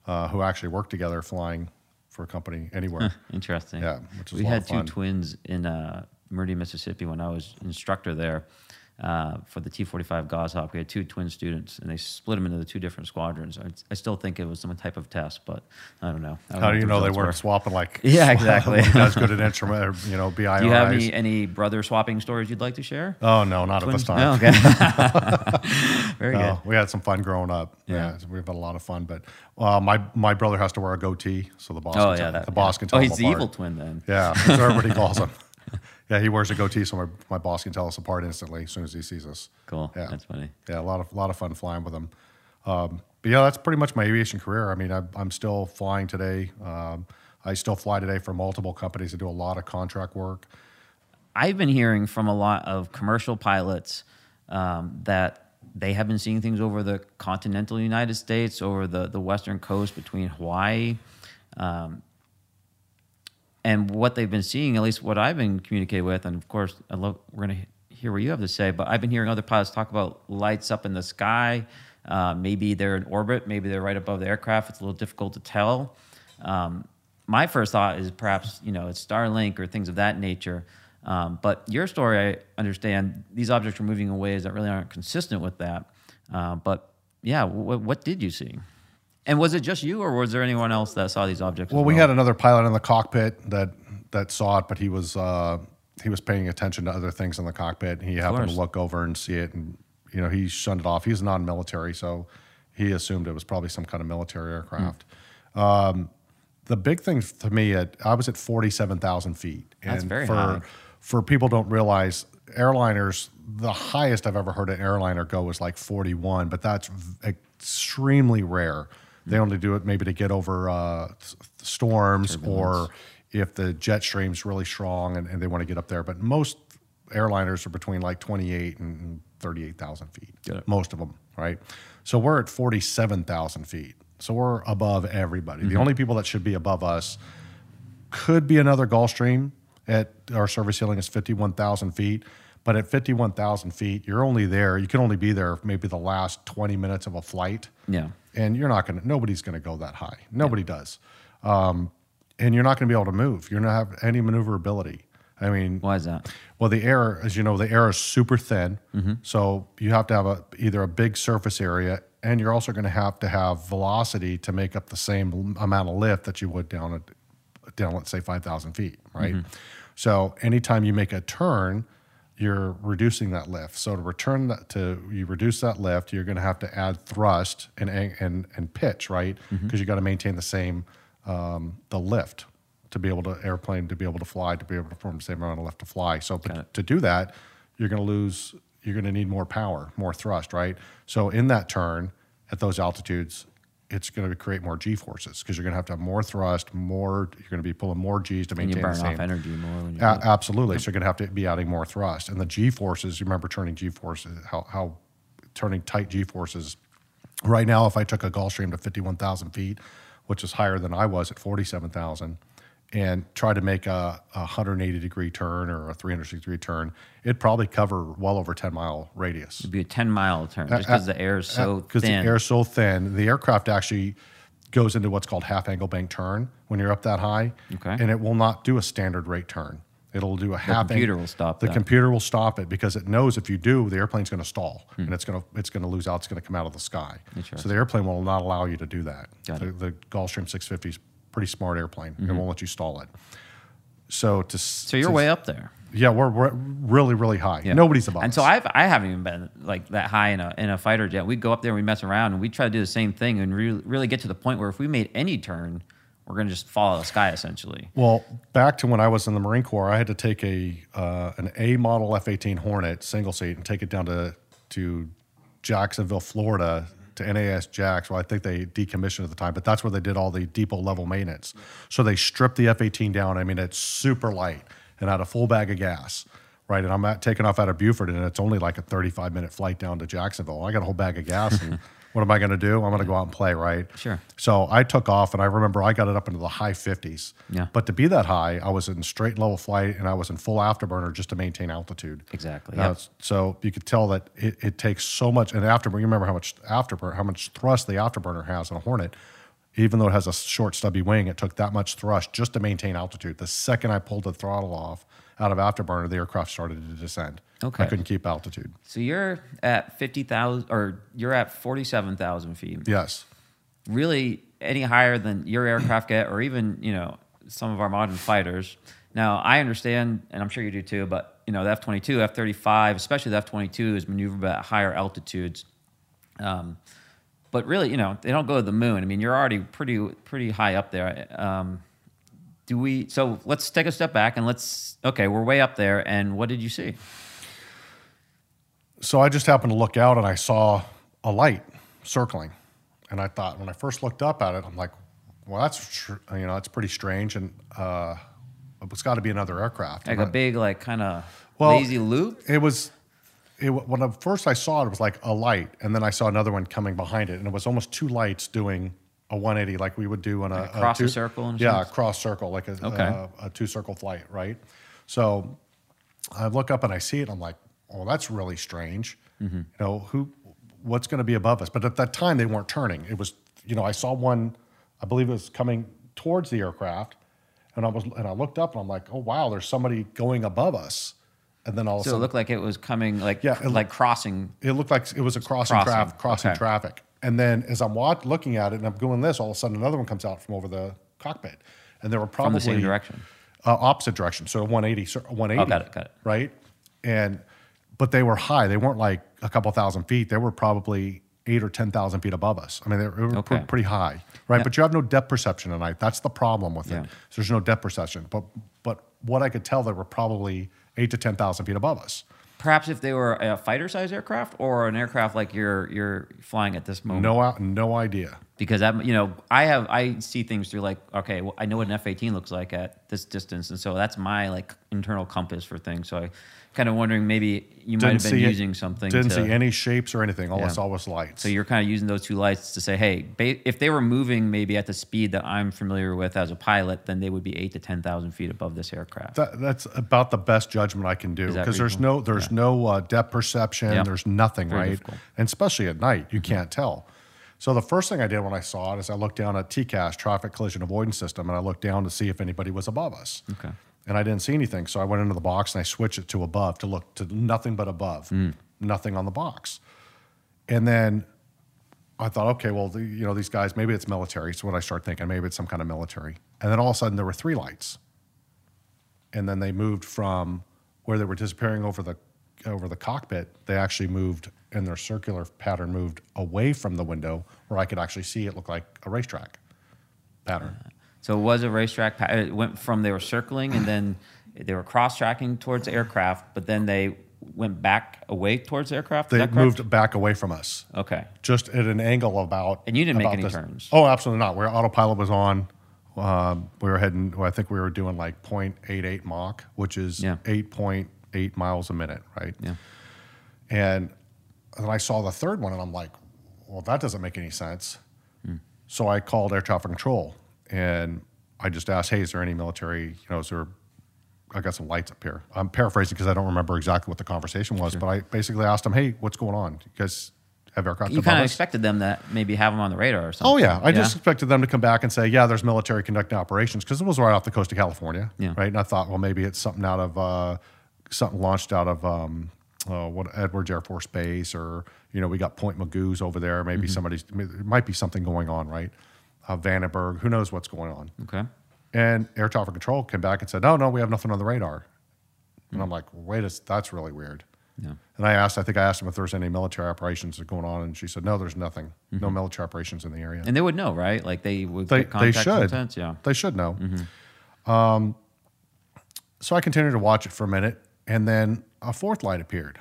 uh, who actually work together flying for a company anywhere. Interesting. Yeah, which is we had two twins in uh, Meridian, Mississippi when I was instructor there uh, for the T-45 Goshawk. We had two twin students, and they split them into the two different squadrons. I, I still think it was some type of test, but I don't know. I don't How do you know they weren't were. swapping like? Yeah, exactly. guy's good at instrument, or, you know, BIRIs. Do you have any, any brother swapping stories you'd like to share? Oh no, not at this time. Oh, okay. Very No, good. we had some fun growing up. Yeah. Yeah, we've had a lot of fun. But uh, my my brother has to wear a goatee, so the boss. Oh can yeah, tell, that, the boss yeah. can tell. Oh, he's the apart. evil twin then. Yeah, that's what everybody calls him. Yeah, he wears a goatee, so my, my boss can tell us apart instantly as soon as he sees us. Cool. Yeah. That's funny. Yeah, a lot of lot of fun flying with him. Um, but yeah, that's pretty much my aviation career. I mean, I, I'm still flying today. Um, I still fly today for multiple companies. I do a lot of contract work. I've been hearing from a lot of commercial pilots um, that they have been seeing things over the continental United States, over the, the western coast between Hawaii. Um, and what they've been seeing, at least what I've been communicated with, and of course, I love, we're going to hear what you have to say, but I've been hearing other pilots talk about lights up in the sky. Uh, maybe they're in orbit, maybe they're right above the aircraft. It's a little difficult to tell. Um, my first thought is perhaps you know it's Starlink or things of that nature. Um, but your story, I understand these objects are moving in ways that really aren't consistent with that. Uh, but yeah, what, what did you see? And was it just you, or was there anyone else that saw these objects? as Well, we had another pilot in the cockpit that that saw it, but he was uh, he was paying attention to other things in the cockpit. He happened to look over and see it, and you know he shunned it off. He's non-military, so he assumed it was probably some kind of military aircraft. Um, the big thing to me, at I was at forty-seven thousand feet, That's and very for high. for people don't realize airliners, the highest I've ever heard an airliner go was like 41, but that's v- extremely rare. They only do it maybe to get over uh, storms or if the jet stream's really strong and, and they want to get up there. But most airliners are between like 28 and 38,000 feet. Most of them, right? So we're at 47,000 feet. So we're above everybody. The only people that should be above us could be another Gulfstream at our service ceiling is 51,000 feet. But at 51,000 feet, you're only there. You can only be there maybe the last 20 minutes of a flight. Yeah. And you're not going to, nobody's going to go that high. Nobody does. Um, and you're not going to be able to move. You're not have any maneuverability. I mean, Why is that? well, the air, as you know, the air is super thin, so you have to have a either a big surface area, and you're also going to have to have velocity to make up the same amount of lift that you would down at down, let's say, five thousand feet, right? So anytime you make a turn, you're reducing that lift. So to return that to you reduce that lift, you're going to have to add thrust and and and pitch, right? Because you got to maintain the same um, the lift to be able to airplane to be able to fly to be able to perform the same amount of lift to fly. So to do that, you're going to lose. You're going to need more power, more thrust, right? So in that turn at those altitudes, it's going to create more G forces because you're going to have to have more thrust, more. You're going to be pulling more G's to And you maintain burn the same. off energy more when you absolutely. So you're going to have to be adding more thrust. And the G forces, you remember turning G forces, how, how turning tight G forces. Right now, if I took a Gulfstream to 51,000 feet, which is higher than I was at 47,000, and try to make a, a 180 degree turn or a 360 degree turn, it'd probably cover well over 10 mile radius It'd be a 10 mile turn uh, just because uh, the air is uh, so thin. because the thin. air's so thin. The aircraft actually goes into what's called half angle bank turn when you're up that high, Okay. and it will not do a standard rate turn. It'll do a half. The computer ang- will stop The that. computer will stop it because it knows if you do, the airplane's going to stall Hmm. and it's going to it's going to lose out. It's going to come out of the sky. So the airplane will not allow you to do that. Got the, it. the Gulfstream 650 is pretty smart airplane. Mm-hmm. It won't let you stall it. So to so you're way up there. yeah, we're, we're really really high. Yeah. Nobody's above. And so. I've I haven't even been like that high in a in a fighter jet. We go up there, and we mess around, and we try to do the same thing, and really really get to the point where if we made any turn, we're gonna just fall out of the sky essentially. Well, back to when I was in the Marine Corps, I had to take a uh, an A model F eighteen Hornet single seat and take it down to to Jacksonville, Florida, to NAS Jax. Well, I think they decommissioned at the time, but that's where they did all the depot level maintenance. So they stripped the F eighteen down. I mean, it's super light and had a full bag of gas. Right, and I'm at, taking off out of Beaufort, and it's only like a 35 minute flight down to Jacksonville. I got a whole bag of gas, and what am I going to do? I'm going to go out and play, right? Sure. So I took off, and I remember I got it up into the high 50s. Yeah. But to be that high, I was in straight level flight, and I was in full afterburner just to maintain altitude. Exactly. Yep. So you could tell that it, it takes so much, and afterburner. You remember how much afterburner, how much thrust the afterburner has in a Hornet. Even though it has a short, stubby wing, it took that much thrust just to maintain altitude. The second I pulled the throttle off out of afterburner, the aircraft started to descend. Okay. I couldn't keep altitude. So you're at fifty thousand, or you're at forty-seven thousand feet. Yes. Really, any higher than your aircraft get, or even you know some of our modern fighters. Now, I understand, and I'm sure you do too. But you know, the F-22, F-35, especially the F-22, is maneuverable at higher altitudes. Um, but really, you know, they don't go to the moon. I mean, you're already pretty pretty high up there. Um, do we? So let's take a step back and let's. Okay, we're way up there, and what did you see? So I just happened to look out and I saw a light circling, and I thought when I first looked up at it, I'm like, "Well, that's tr- you know, that's pretty strange," and uh, it's got to be another aircraft. Like And a I- big, like kind of Well, lazy loop. It was. It, when I, first I saw it, it was like a light, and then I saw another one coming behind it, and it was almost two lights doing a 180, like we would do on a, Like across a two- circle and yeah, a cross circle, like a, Okay. uh, a two circle flight, right? So I look up and I see it. I'm like, oh, that's really strange. Mm-hmm. You know, who, what's going to be above us? But at that time, they weren't turning. It was, you know, I saw one, I believe it was coming towards the aircraft, and I was, and I looked up and I'm like, oh wow, there's somebody going above us. And then all of a So it looked like it was coming, like Yeah, it like crossing. it looked like it was a crossing, Crossing, traffic, crossing okay. traffic. And then as I'm watch, looking at it and I'm doing this, all of a sudden another one comes out from over the cockpit, and they were probably From the same direction. uh, opposite direction, so 180, so 180. Oh, got it, got it. Right, and but they were high. They weren't like a couple thousand feet. They were probably eight or ten thousand feet above us. I mean, they were, they were pre- Okay. pretty high, right? Yeah. But you have no depth perception at night. That's the problem with Yeah. it. So there's no depth perception. But but what I could tell, they were probably eight to ten thousand feet above us. Perhaps if they were a fighter size aircraft or an aircraft like you're you're flying at this moment. No, no idea. Because I'm, you know, I have I see things through like okay, well, I know what an F-18 looks like at this distance, and so that's my like internal compass for things. So I kind of wondering maybe you might have been see it- using something. Didn't to, see any shapes or anything. All I saw was lights. So you're kind of using those two lights to say, hey, ba- if they were moving maybe at the speed that I'm familiar with as a pilot, then they would be eight to ten thousand feet above this aircraft. That, that's about the best judgment I can do because there's no there's no uh, depth perception. Yeah. There's nothing Very right, difficult. Mm-hmm. and especially at night you can't tell. So the first thing I did when I saw it is I looked down at TCAS Traffic Collision Avoidance System and I looked down to see if anybody was above us. Okay. And I didn't see anything, so I went into the box and I switched it to above to look to nothing but above, Mm. nothing on the box. And then I thought, okay, well, the, you know, these guys, maybe it's military. So what I start thinking, maybe it's some kind of military. And then all of a sudden, there were three lights, and then they moved from where they were disappearing over the over the cockpit. They actually moved, and their circular pattern moved away from the window, where I could actually see it look like a racetrack pattern. So it was a racetrack. It went from they were circling and then they were cross tracking towards the aircraft, but then they went back away towards the aircraft. They moved back away from us. Okay. just at an angle about. And you didn't make about any this- turns? Oh, absolutely not. Where autopilot was on, um, we were heading. Well, I think we were doing like 0.88 Mach, which is Yeah. 8.8 miles a minute, right? Yeah. And then I saw the third one, and I'm like, well, that doesn't make any sense. Hmm. So I called air traffic control, and I just asked, hey, is there any military? You know, is there? I got some lights up here. I'm paraphrasing because I don't remember exactly what the conversation was, but I basically asked them, hey, what's going on? You guys have aircraft You kind of expected them to maybe have them on the radar or something. Oh yeah, I just expected them to come back and say, "Yeah, there's military conducting operations," because it was right off the coast of California, Yeah. right? And I thought, well, maybe it's something out of uh, something launched out of um, uh, what Edwards Air Force Base, or you know, we got Point Mugu's over there. Maybe Mm-hmm. somebody's there might be something going on, right? Uh, Vandenberg, who knows what's going on? Okay. And air traffic control came back and said, "No, no, we have nothing on the radar." Hmm. And I'm like, "Wait, a, that's really weird." Yeah. And I asked, I think I asked him if there's any military operations that are going on, and she said, "No, there's nothing. No military operations in the area." And they would know, right? Like they would They, get they should. sometimes? Yeah. They should know. Um, so I continued to watch it for a minute, and then a fourth light appeared.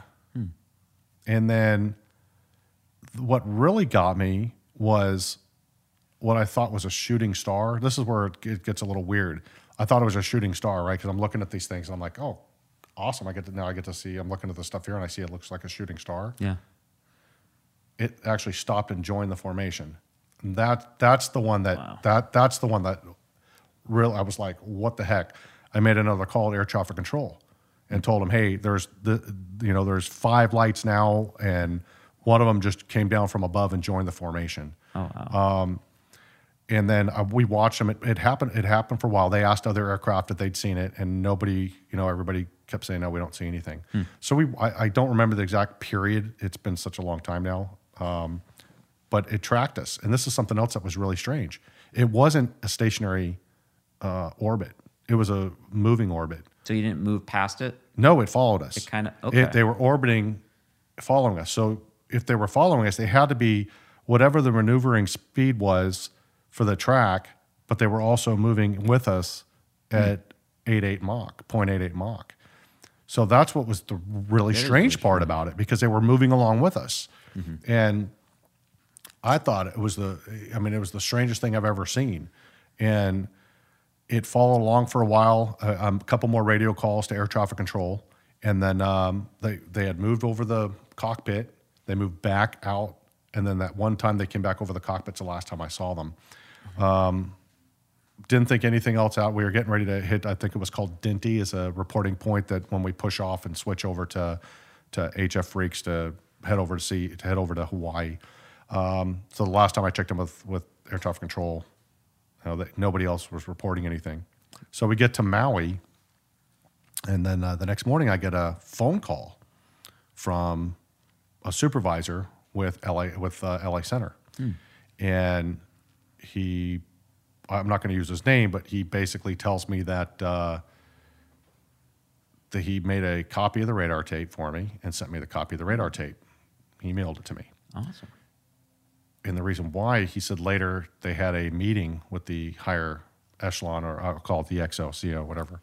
And then what really got me was what I thought was a shooting star. This is where it gets a little weird. I thought it was a shooting star, right? Because I'm looking at these things, and I'm like, oh, awesome! I get to now I get to see. I'm looking at the stuff here, and I see it looks like a shooting star Yeah. it actually stopped and joined the formation. And that that's the one that Wow. that that's the one that real I was like, what the heck? I made another call to air traffic control and told them, hey, there's the you know there's five lights now, and one of them just came down from above and joined the formation. Oh wow. Um, And then uh, we watched them. It, it happened. It happened for a while. They asked other aircraft if they'd seen it, and nobody, you know, everybody kept saying, "No, we don't see anything." So we, I, I don't remember the exact period. It's been such a long time now, um, but it tracked us. And this is something else that was really strange. It wasn't a stationary uh, orbit. It was a moving orbit. so you didn't move past it? No, it followed us. It kinda- okay. they were orbiting, following us. So if they were following us, they had to be whatever the maneuvering speed was for the track, but they were also moving with us at 88 Mach, 0.88 Mach. So that's what was the really strange part about it because they were moving along with us. And I thought it was the, I mean, it was the strangest thing I've ever seen. And it followed along for a while. Uh, um, a couple more radio calls to air traffic control, and then um, they they had moved over the cockpit. They moved back out, and then that one time they came back over the cockpit's the last time I saw them. Um, didn't think anything else out. We were getting ready to hit. I think it was called Dinty, is a reporting point that when we push off and switch over to to HF Freaks to head over to see to head over to Hawaii. Um, so the last time I checked in with with air traffic control, you know, that nobody else was reporting anything. So we get to Maui, and then uh, the next morning I get a phone call from a supervisor with LA with uh, LA Center, and he, I'm not going to use his name, but he basically tells me that. Uh, that he made a copy of the radar tape for me and sent me the copy of the radar tape. He mailed it to me Awesome. and the reason why he said later they had a meeting with the higher echelon or I'll call it the XOCO, whatever.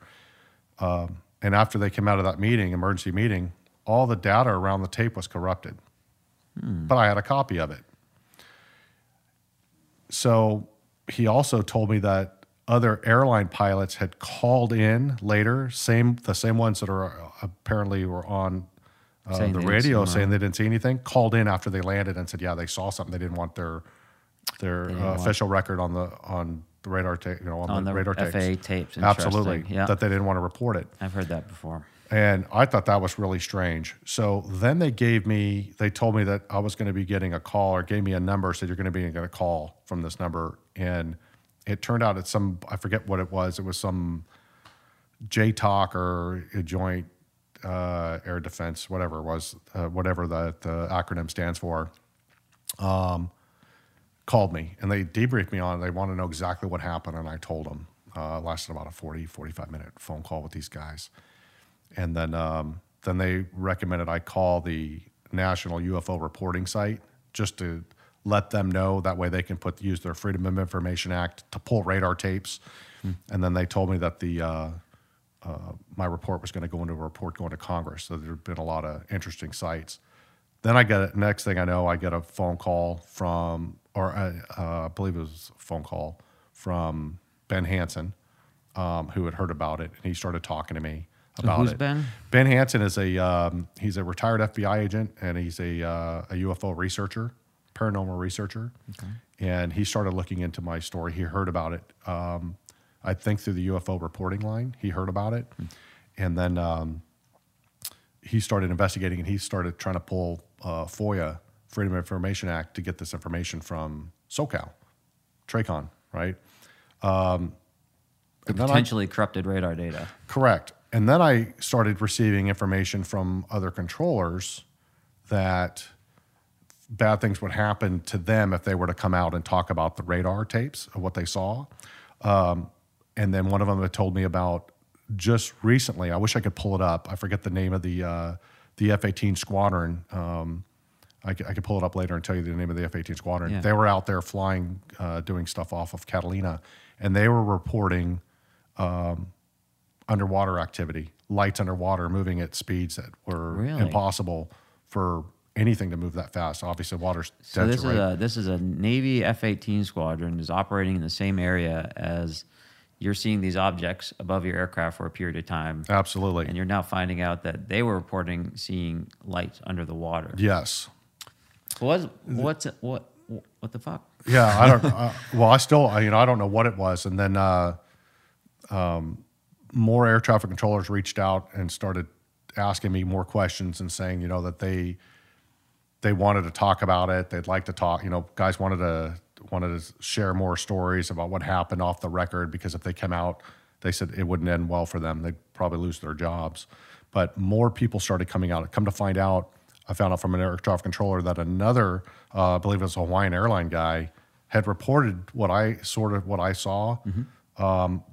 Um, and after they came out of that meeting, emergency meeting, all the data around the tape was corrupted. But I had a copy of it. So he also told me that other airline pilots had called in later, same the same ones that are uh, apparently were on uh, the they didn't see radio saying they didn't see anything, called in after they landed and said, yeah, they saw something. They didn't want their their uh, official record on the on the radar tape, you know, on, on the, the radar tapes. FAA tapes. Absolutely, Yeah, that they didn't want to report it. I've heard that before. And I thought that was really strange. So then they gave me, they told me that I was going to be getting a call or gave me a number, said you're going to be getting a call from this number. And it turned out it's some, I forget what it was. It was some JTOC or a joint uh, air defense, whatever it was, uh, whatever the, the acronym stands for, um, called me and they debriefed me on it. They want to know exactly what happened. And I told them. Uh, lasted about a 40, 45 minute phone call with these guys and then um, then they recommended I call the National UFO Reporting Site just to let them know. That way they can put use their Freedom of Information Act to pull radar tapes. And then they told me that the uh, uh, my report was going to go into a report going to Congress. So there'd been a lot of interesting sites. Then I get it. next thing I know, I get a phone call from, or uh, uh, I believe it was a phone call from Ben Hansen, um, who had heard about it, and he started talking to me about who's it. Ben? Ben Hansen is a um, he's a retired FBI agent, and he's a uh, a UFO researcher, paranormal researcher, and he started looking into my story. He heard about it. Um, I think through the UFO reporting line, he heard about it, and then um, he started investigating and he started trying to pull uh, FOIA, Freedom of Information Act, to get this information from SoCal, Tracon, right? Um, then I- Potentially corrupted radar data. correct. And then I started receiving information from other controllers that bad things would happen to them if they were to come out and talk about the radar tapes of what they saw. Um, and then one of them had told me about just recently. I wish I could pull it up. I forget the name of the uh, the F-18 squadron. Um, I, I could pull it up later and tell you the name of the F-18 squadron. Yeah. They were out there flying, uh, doing stuff off of Catalina, and they were reporting um, underwater activity, lights underwater, moving at speeds that were Really? impossible for anything to move that fast. Obviously, water's So denser, this right? is a this is a Navy F-18 squadron is operating in the same area as you're seeing these objects above your aircraft for a period of time, Absolutely. and you're now finding out that they were reporting seeing lights under the water. yes. What's what's what what the fuck? Yeah, I don't. uh, well, I still, I- you know, I don't know what it was, and then uh, um, more air traffic controllers reached out and started asking me more questions and saying, you know, that they they wanted to talk about it. They'd like to talk. You know, guys wanted to wanted to share more stories about what happened off the record because if they come out, they said it wouldn't end well for them. They'd probably lose their jobs. But more people started coming out. Come to find out, I found out from an air traffic controller that another, uh, I believe it was a Hawaiian airline guy, had reported what I sort of what I saw. Um,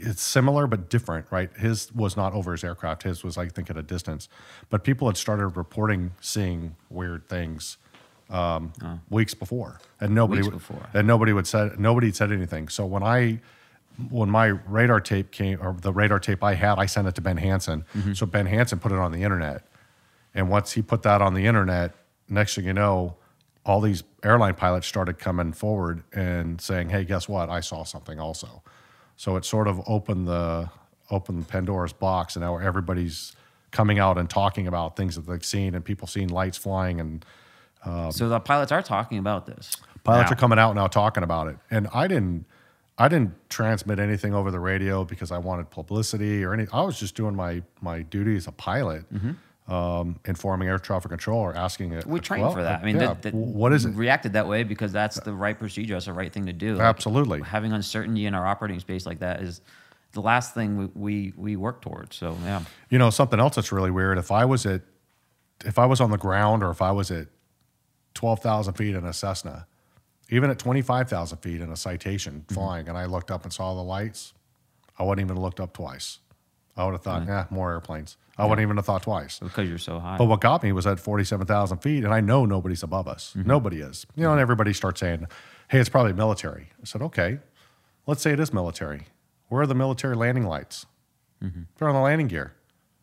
it's similar but different, right? His was not over his aircraft. His was, I think, at a distance. But people had started reporting seeing weird things um, weeks before, and nobody Weeks would, before. and nobody would said nobody said anything. So when I when my radar tape came or the radar tape I had, I sent it to Ben Hansen. So Ben Hansen put it on the internet, and once he put that on the internet, next thing you know, all these airline pilots started coming forward and saying, "Hey, guess what? I saw something also." So it sort of opened the opened Pandora's box, and now everybody's coming out and talking about things that they've seen, and people seeing lights flying, and um, So the pilots are talking about this. pilots now. are coming out now talking about it. And I didn't I didn't transmit anything over the radio because I wanted publicity or any. I was just doing my my duty as a pilot, mm-hmm. Um, informing air traffic controller, asking it. We trained well, for that. I mean, yeah, that, that what is it? Reacted that way because that's the right procedure. That's the right thing to do. Like, Absolutely. having uncertainty in our operating space like that is the last thing we we, we work towards. So yeah, You know, something else that's really weird. If I was at, if I was on the ground or if I was at twelve thousand feet in a Cessna, even at twenty five thousand feet in a citation Mm-hmm. flying, and I looked up and saw the lights, I wouldn't even have looked up twice. I would have thought, yeah, more airplanes. I wouldn't even have thought twice. because you're so high. But what got me was at 47,000 feet, and I know nobody's above us. Mm-hmm. Nobody is. You know, and everybody starts saying, hey, it's probably military. I said, okay, let's say it is military. Where are the military landing lights? Mm-hmm. They're on the landing gear.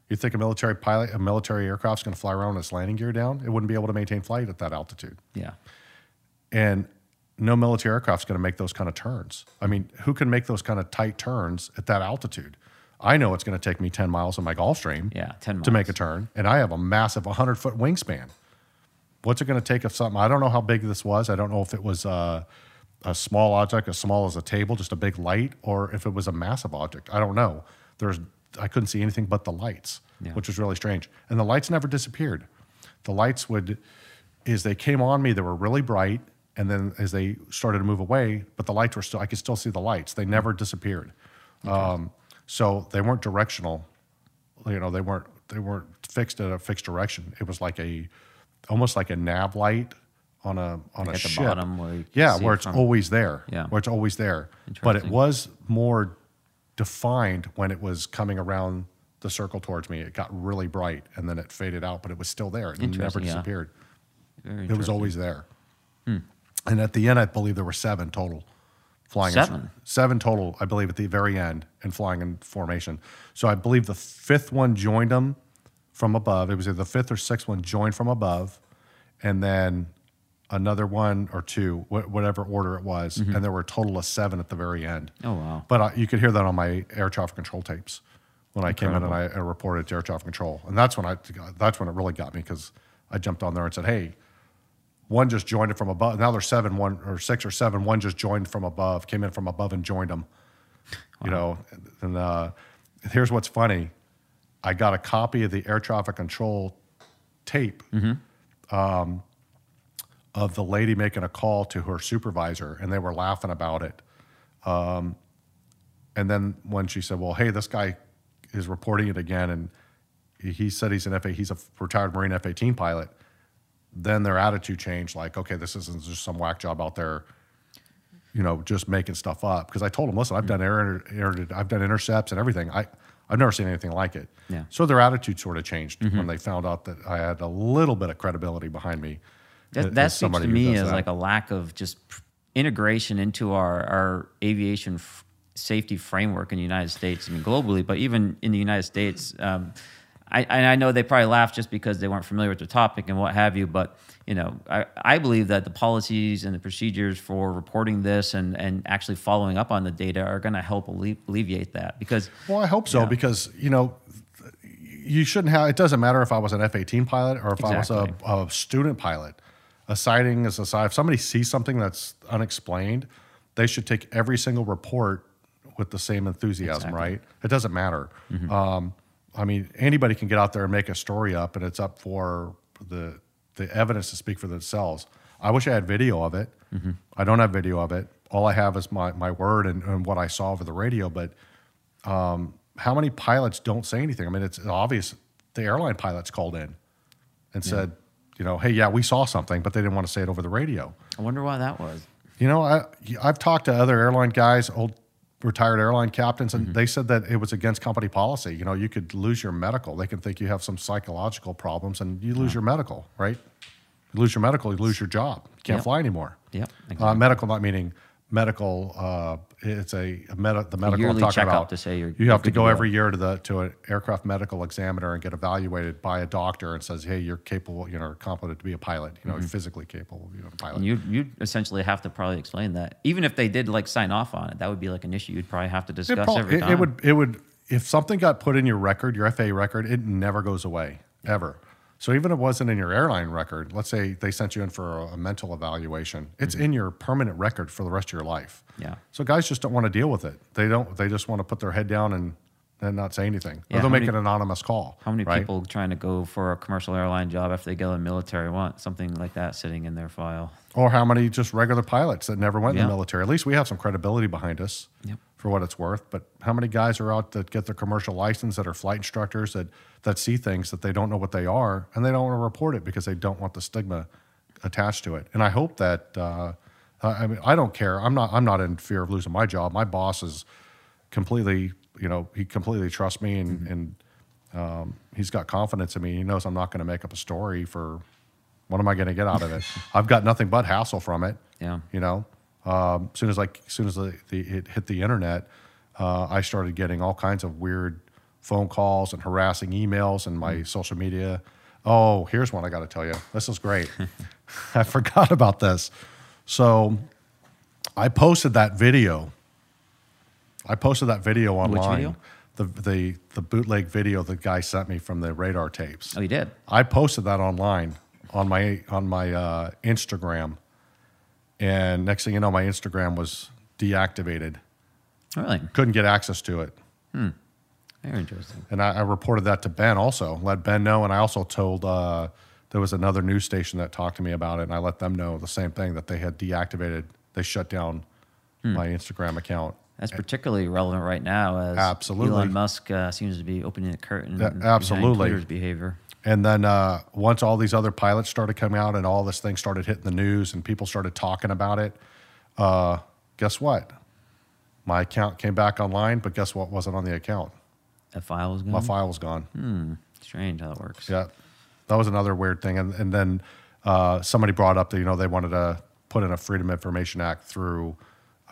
You think a military pilot, a military aircraft's going to fly around with its landing gear down? It wouldn't be able to maintain flight at that altitude. Yeah. And no military aircraft's going to make those kind of turns. I mean, who can make those kind of tight turns at that altitude? I know it's going to take me 10 miles on my Gulfstream Yeah. 10 miles. to make a turn, and I have a massive 100 foot wingspan. What's it going to take if something? I don't know how big this was. I don't know if it was uh, a small object, as small as a table, just a big light, or if it was a massive object. I don't know. There's, I couldn't see anything but the lights, Yeah. which was really strange. And the lights never disappeared. The lights would, as they came on me, they were really bright, and then as they started to move away, but the lights were still. I could still see the lights. They never disappeared. Um, so they weren't directional you know they weren't they weren't fixed at a fixed direction it was like a almost like a nav light on a on a at the ship bottom where yeah where it it's from. always there Yeah. where it's always there but it was more defined when it was coming around the circle towards me it got really bright and then it faded out but it was still there it never Interesting, yeah. disappeared it was. Hmm. always there and at the end i believe there were seven total flying in- Seven? seven total i believe at the very end and flying in formation so i believe the fifth one joined them from above it was either the fifth or sixth one joined from above and then another one or two wh- whatever order it was Mm-hmm. and there were a total of seven at the very end Oh, wow. but uh, you could hear that on my air traffic control tapes when I came in and I, I reported to air traffic control, and that's when I that's when it really got me because I jumped on there and said, "Hey, one just joined it from above. Now there's seven, one or six or seven. One just joined from above, came in from above and joined them. You know, and uh, here's what's funny: I got a copy of the air traffic control tape um, of the lady making a call to her supervisor, and they were laughing about it. Um, and then when she said, "Well, hey, this guy is reporting it again," and he- he said he's an F he's a retired Marine F eighteen pilot, then their attitude changed. Like, okay, this isn't just some whack job out there, you know, just making stuff up. Because I told them, listen, I've done air, air, I've done intercepts and everything. I I've never seen anything like it. Yeah. So their attitude sort of changed when they found out that I had a little bit of credibility behind me. That, that speaks to me as that. like a lack of just integration into our, our aviation f- safety framework in the United States. I mean, globally, but even in the United States, um, I, and I know they probably laughed just because they weren't familiar with the topic and what have you. But you know, I, I believe that the policies and the procedures for reporting this and, and actually following up on the data are going to help alleviate that because Well, I hope so because you know you shouldn't have. It doesn't matter if I was an F eighteen pilot or if I was a, a student pilot. A sighting is a sight. If somebody sees something that's unexplained, they should take every single report with the same enthusiasm. Exactly. Right? It doesn't matter. Um, I mean, anybody can get out there and make a story up, and it's up for the the evidence to speak for themselves. I wish I had video of it. Mm-hmm. I don't have video of it. All I have is my, my word and, and what I saw over the radio. But um, how many pilots don't say anything? I mean, it's obvious the airline pilots called in and said, you know, hey, yeah, we saw something, but they didn't want to say it over the radio. I wonder why that was. You know, I, I've talked to other airline guys, old retired airline captains, and they said that it was against company policy. You know, you could lose your medical. They can think you have some psychological problems and you lose your medical, right? You lose your medical, you lose your job. You can't Yep. fly anymore. Yep, Uh, exactly. medical, not meaning medical. Uh, it's a, a med- the medical I'm talking about. to say you have to go every year to the to an aircraft medical examiner and get evaluated by a doctor and says, hey, you're capable, you know, competent to be a pilot. You know, you're mm-hmm. physically capable of being a pilot. And you you essentially have to probably explain that. Even if they did like sign off on it, that would be like an issue you'd probably have to discuss prob- every it- time. it would it would if something got put in your record, your FAA record, it never goes away ever. So even if it wasn't in your airline record, let's say they sent you in for a, a mental evaluation, it's in your permanent record for the rest of your life. Mm-hmm. Yeah. So guys just don't want to deal with it. They don't. They just want to put their head down and and not say anything. Yeah, or they'll make many- an anonymous call. How many right? people trying to go for a commercial airline job after they go in the military want something like that sitting in their file? Or how many just regular pilots that never went in the military? At least we have some credibility behind us Yep. For what it's worth. But how many guys are out that get their commercial license that are flight instructors that, that see things that they don't know what they are and they don't want to report it because they don't want the stigma attached to it? And I hope that, uh, I mean, I don't care. I'm not, I'm not in fear of losing my job. My boss is completely, you know, he completely trusts me and, and um, he's got confidence in me. He knows I'm not going to make up a story for what am I going to get out of it? I've got nothing but hassle from it. Yeah. You know, um, as soon as like as soon as the, the it hit the internet, uh, I started getting all kinds of weird phone calls and harassing emails and my social media. Oh, here's one I got to tell you. This is great. I forgot about this. So I posted that video. I posted that video online. video? The, the the bootleg video the guy sent me from the radar tapes. Oh, he did. I posted that online on my on my uh, Instagram, and next thing you know, my Instagram was deactivated. Really? Couldn't get access to it, Very interesting. and I, I reported that to Ben. Also, let Ben know, and I also told uh, there was another news station that talked to me about it, and I let them know the same thing that they had deactivated. They shut down my Instagram account. That's particularly relevant right now as Absolutely. Elon Musk uh, seems to be opening the curtain. Yeah, absolutely. Twitter's behavior. And then uh, once all these other pilots started coming out and all this thing started hitting the news and people started talking about it, uh, guess what? My account came back online, but guess what wasn't on the account? That file was gone. My file was gone. Hmm. Strange how that works. Yeah, that was another weird thing. And, and then uh, somebody brought up that you know they wanted to put in a Freedom Information Act through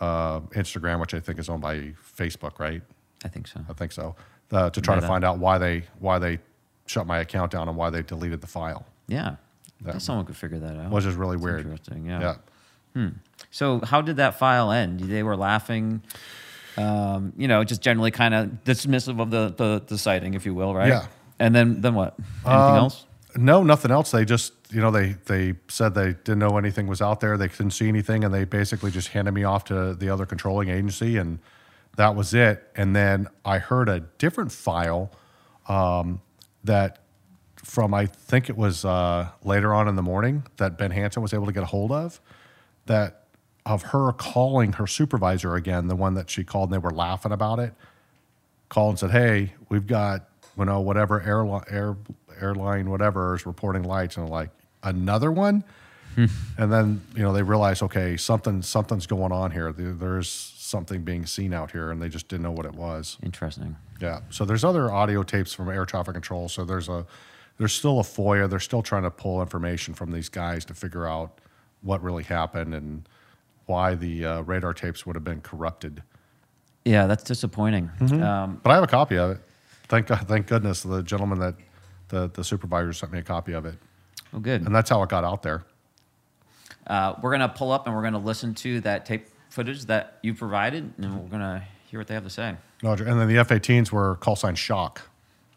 uh, Instagram, which I think is owned by Facebook, right? I think so. I think so. Uh, to try to find out why they why they shut my account down and why they deleted the file, Yeah. Guess someone could figure that out. which is really That's weird. Interesting. Yeah. Yeah. So how did that file end? They were laughing, um, you know, just generally kind of dismissive of the, the the sighting, if you will, right? Yeah. And then then what? Anything Um, else? No, nothing else. They just, you know, they they said they didn't know anything was out there. They couldn't see anything, and they basically just handed me off to the other controlling agency, and that was it. And then I heard a different file um, that from I think it was uh, later on in the morning that Ben Hansen was able to get a hold of that of her calling her supervisor again, the one that she called, and they were laughing about it called and said, "Hey, we've got you know whatever airline air, airline whatever is reporting lights," and like another one. and then you know they realize, okay, something something's going on here. There, there's something being seen out here, and they just didn't know what it was. Interesting. Yeah. So there's other audio tapes from air traffic control. So there's a there's still a FOIA. They're still trying to pull information from these guys to figure out what really happened and why the uh, radar tapes would have been corrupted. Yeah, that's disappointing. Mm-hmm. Um, But I have a copy of it. Thank God, thank goodness the gentleman that the the supervisor sent me a copy of it, Oh, good. and that's how it got out there. Uh, we're gonna pull up and we're gonna listen to that tape footage that you provided, and we're gonna hear what they have to say. Roger. And then the F-18s were call sign shock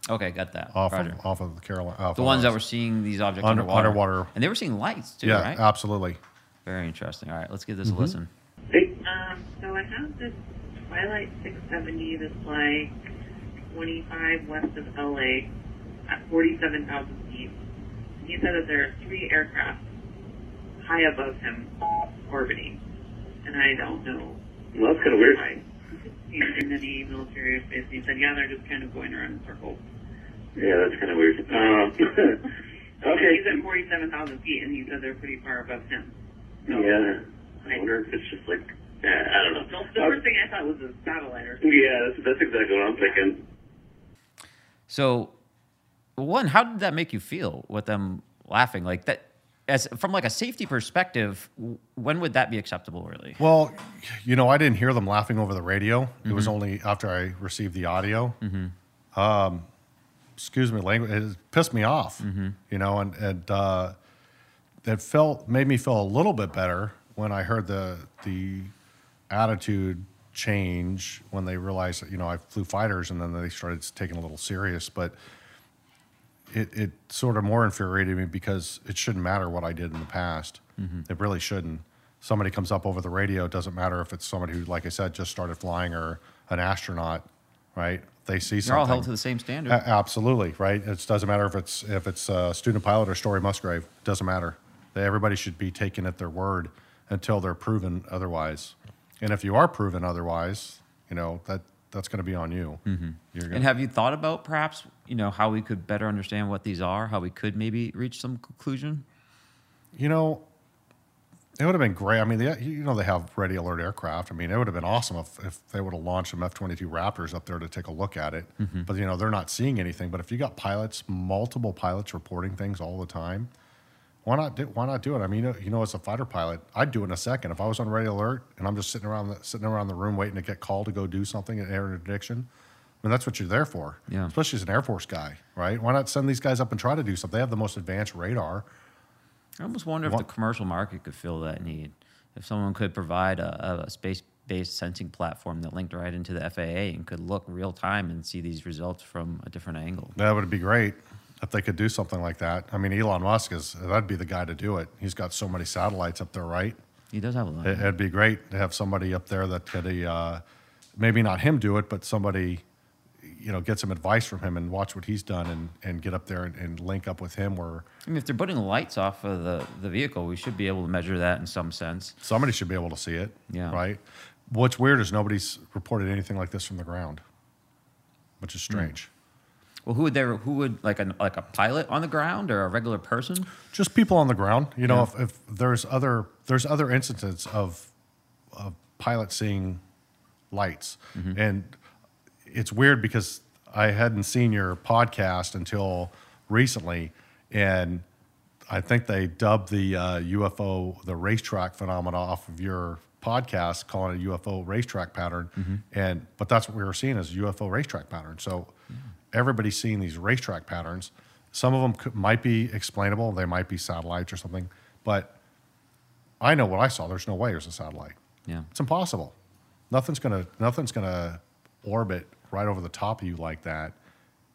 Okay, got that. off Roger. of, off of the Catalina. the ones that were seeing these objects Under- underwater. underwater. and they were seeing lights too, yeah, right? absolutely. Very interesting. All right, let's give this Mm-hmm. a listen. Um, so I have this Twilight 670 that's like 25 west of LA at 47,000 feet. He said that there are three aircraft high above him orbiting. And I don't know Well, that's kind of weird. why. He's in any military airspace. He said, yeah, they're just kind of going around in circles. Yeah, that's kind of weird. Okay, He's okay. at 47,000 feet, and he said they're pretty far above him. Yeah. I wonder if it's just like, uh, I don't know. The, the first thing I thought was a satellite or something. Yeah, that's, that's exactly what I'm thinking. So, one, how did that make you feel with them laughing like that? As from like a safety perspective, when would that be acceptable? Really? Well, you know, I didn't hear them laughing over the radio. It Mm-hmm. was only after I received the audio. Um, excuse me, language. It pissed me off. Mm-hmm. You know, and and uh, it felt made me feel a little bit better when I heard the the attitude change when they realized that you know I flew fighters, and then they started taking a little serious. But it, it sort of more infuriated me because it shouldn't matter what I did in the past. It really shouldn't. Somebody comes up over the radio, it doesn't matter if it's somebody who, like I said, just started flying or an astronaut, right? They see something. all held to the same standard. A- absolutely, right? It doesn't matter if it's if it's a student pilot or Story Musgrave. It doesn't matter. They, everybody should be taken at their word until they're proven otherwise. And if you are proven otherwise, you know that that's going to be on you. Mm-hmm. You're and gonna, have you thought about perhaps you know how we could better understand what these are? How we could maybe reach some conclusion? you know, it would have been great. I mean, they, you know, they have ready alert aircraft. I mean, it would have been awesome if, if they would have launched some F 22 Raptors up there to take a look at it. Mm-hmm. But, you know, they're not seeing anything. But if you got pilots, multiple pilots reporting things all the time, why not do, why not do it? I mean, you know, you know, as a fighter pilot, I'd do it in a second. If I was on ready alert and I'm just sitting around the, sitting around the room waiting to get called to go do something at air interdiction, mean, that's what you're there for. Yeah. Especially as an Air Force guy, right? Why not send these guys up and try to do something? They have the most advanced radar. I almost wonder if the commercial market could fill that need. If someone could provide a, a space-based sensing platform that linked right into the FAA and could look real time and see these results from a different angle. That would be great if they could do something like that. I mean, Elon Musk is that'd be the guy to do it. He's got so many satellites up there, right? He does have a lot. It, it'd be great to have somebody up there that could, uh, maybe not him do it, but somebody, you know, get some advice from him and watch what he's done and, and get up there and, and link up with him where I mean, if they're putting lights off of the, the vehicle, we should be able to measure that in some sense. somebody should be able to see it. Yeah. Right. What's weird is nobody's reported anything like this from the ground, which is strange. Well, who would there? Who would like a like a pilot on the ground or a regular person? just people on the ground. You know, Yeah. if, if there's other there's other instances of of pilots seeing lights, Mm-hmm. and it's weird because I hadn't seen your podcast until recently, and I think they dubbed the uh, UFO the racetrack phenomena off of your podcast, calling it a UFO racetrack pattern, Mm-hmm. and but that's what we were seeing as a UFO racetrack pattern. So everybody's seeing these racetrack patterns. Some of them could, might be explainable; they might be satellites or something. But I know what I saw. There's no way there's a satellite. Yeah. It's impossible. Nothing's gonna nothing's gonna orbit right over the top of you like that,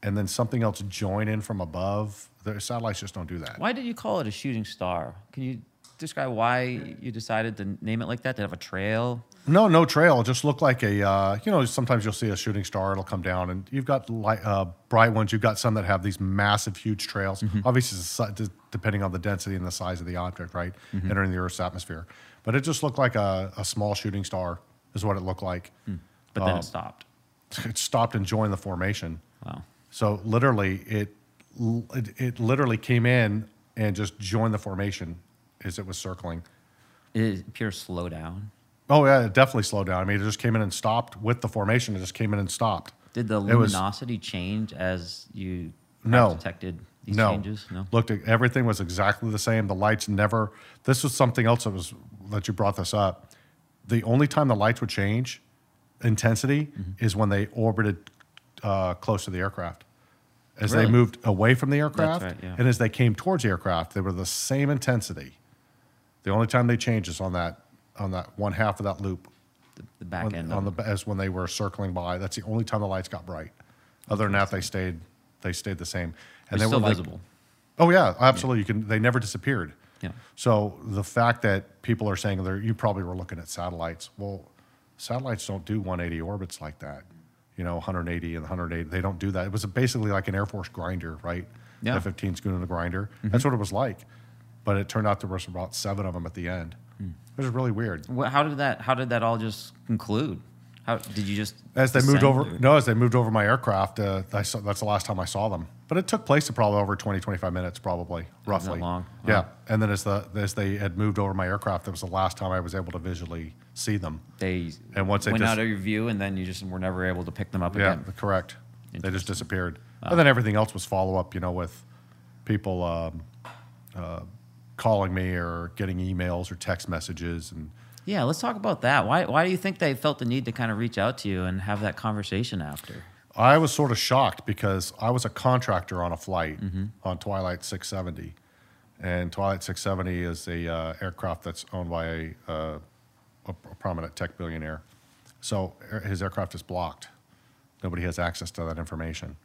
and then something else join in from above. The satellites just don't do that. Why did you call it a shooting star? Can you describe why you decided to name it like that? To have a trail? No, no trail. It just looked like a, uh, you know, sometimes you'll see a shooting star, it'll come down, and you've got light, uh, bright ones. You've got some that have these massive, huge trails. Obviously, it's si- d- depending on the density and the size of the object, right? Entering the Earth's atmosphere. But it just looked like a, a small shooting star, is what it looked like. But Um, then it stopped. It stopped and joined the formation. Wow. So literally, it, it, it literally came in and just joined the formation as it was circling. It is pure slowdown. Oh, yeah, it definitely slowed down. I mean, it just came in and stopped with the formation. It just came in and stopped. Did the It was- luminosity change as you No. detected these no. changes? No. Looked at everything was exactly the same. The lights never. This was something else that was that you brought this up. The only time the lights would change intensity Mm-hmm. is when they orbited uh, close to the aircraft. As Really? they moved away from the aircraft, right, yeah. and as they came towards the aircraft, they were the same intensity. The only time they changed is on that on that one half of that loop The, the back on, end on the as when they were circling by. That's the only time the lights got bright. Other than that, they stayed they stayed the same. And they still were like- visible. Oh yeah, absolutely. You can. They never disappeared. Yeah. So the fact that people are saying they're, you probably were looking at satellites. Well, satellites don't do 180 orbits like that. You know, 180 and 180. They don't do that. It was basically like an Air Force grinder, right? Yeah. F-15 Schooner grinder. That's what it was like. But it turned out there was about seven of them at the end. It was really weird. Wha- How did that? How did that all just conclude? How did you just As they moved over, or- no, as they moved over my aircraft, uh, I saw, that's the last time I saw them. But it took place in probably over 20, 25 minutes, probably, roughly. long? Yeah. And then as, the, as they had moved over my aircraft, that was the last time I was able to visually see them. They And once they went out of your view, and then you just were never able to pick them up Yeah, again. correct. They just disappeared. And then everything else was follow up, you know, with people um, uh, calling me or getting emails or text messages. And Yeah, let's talk about that. Why why do you think they felt the need to kind of reach out to you and have that conversation after? I was sort of shocked because I was a contractor on a flight on Twilight 670, and Twilight 670 is a uh, aircraft that's owned by a, uh, a, a prominent tech billionaire. So his aircraft is blocked. Nobody has access to that information.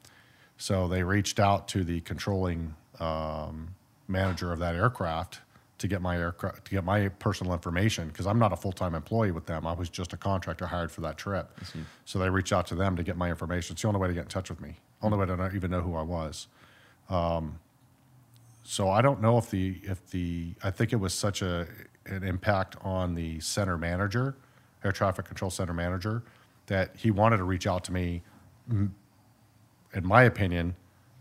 So they reached out to the controlling um, manager of that aircraft to get my aircraft to get my personal information because I'm not a full time employee with them. I was just a contractor hired for that trip. So they reached out to them to get my information. It's the only way to get in touch with me. Only way to not even know who I was. Um, so I don't know if the if the I think it was such a an impact on the center manager, air traffic control center manager, that he wanted to reach out to me in my opinion,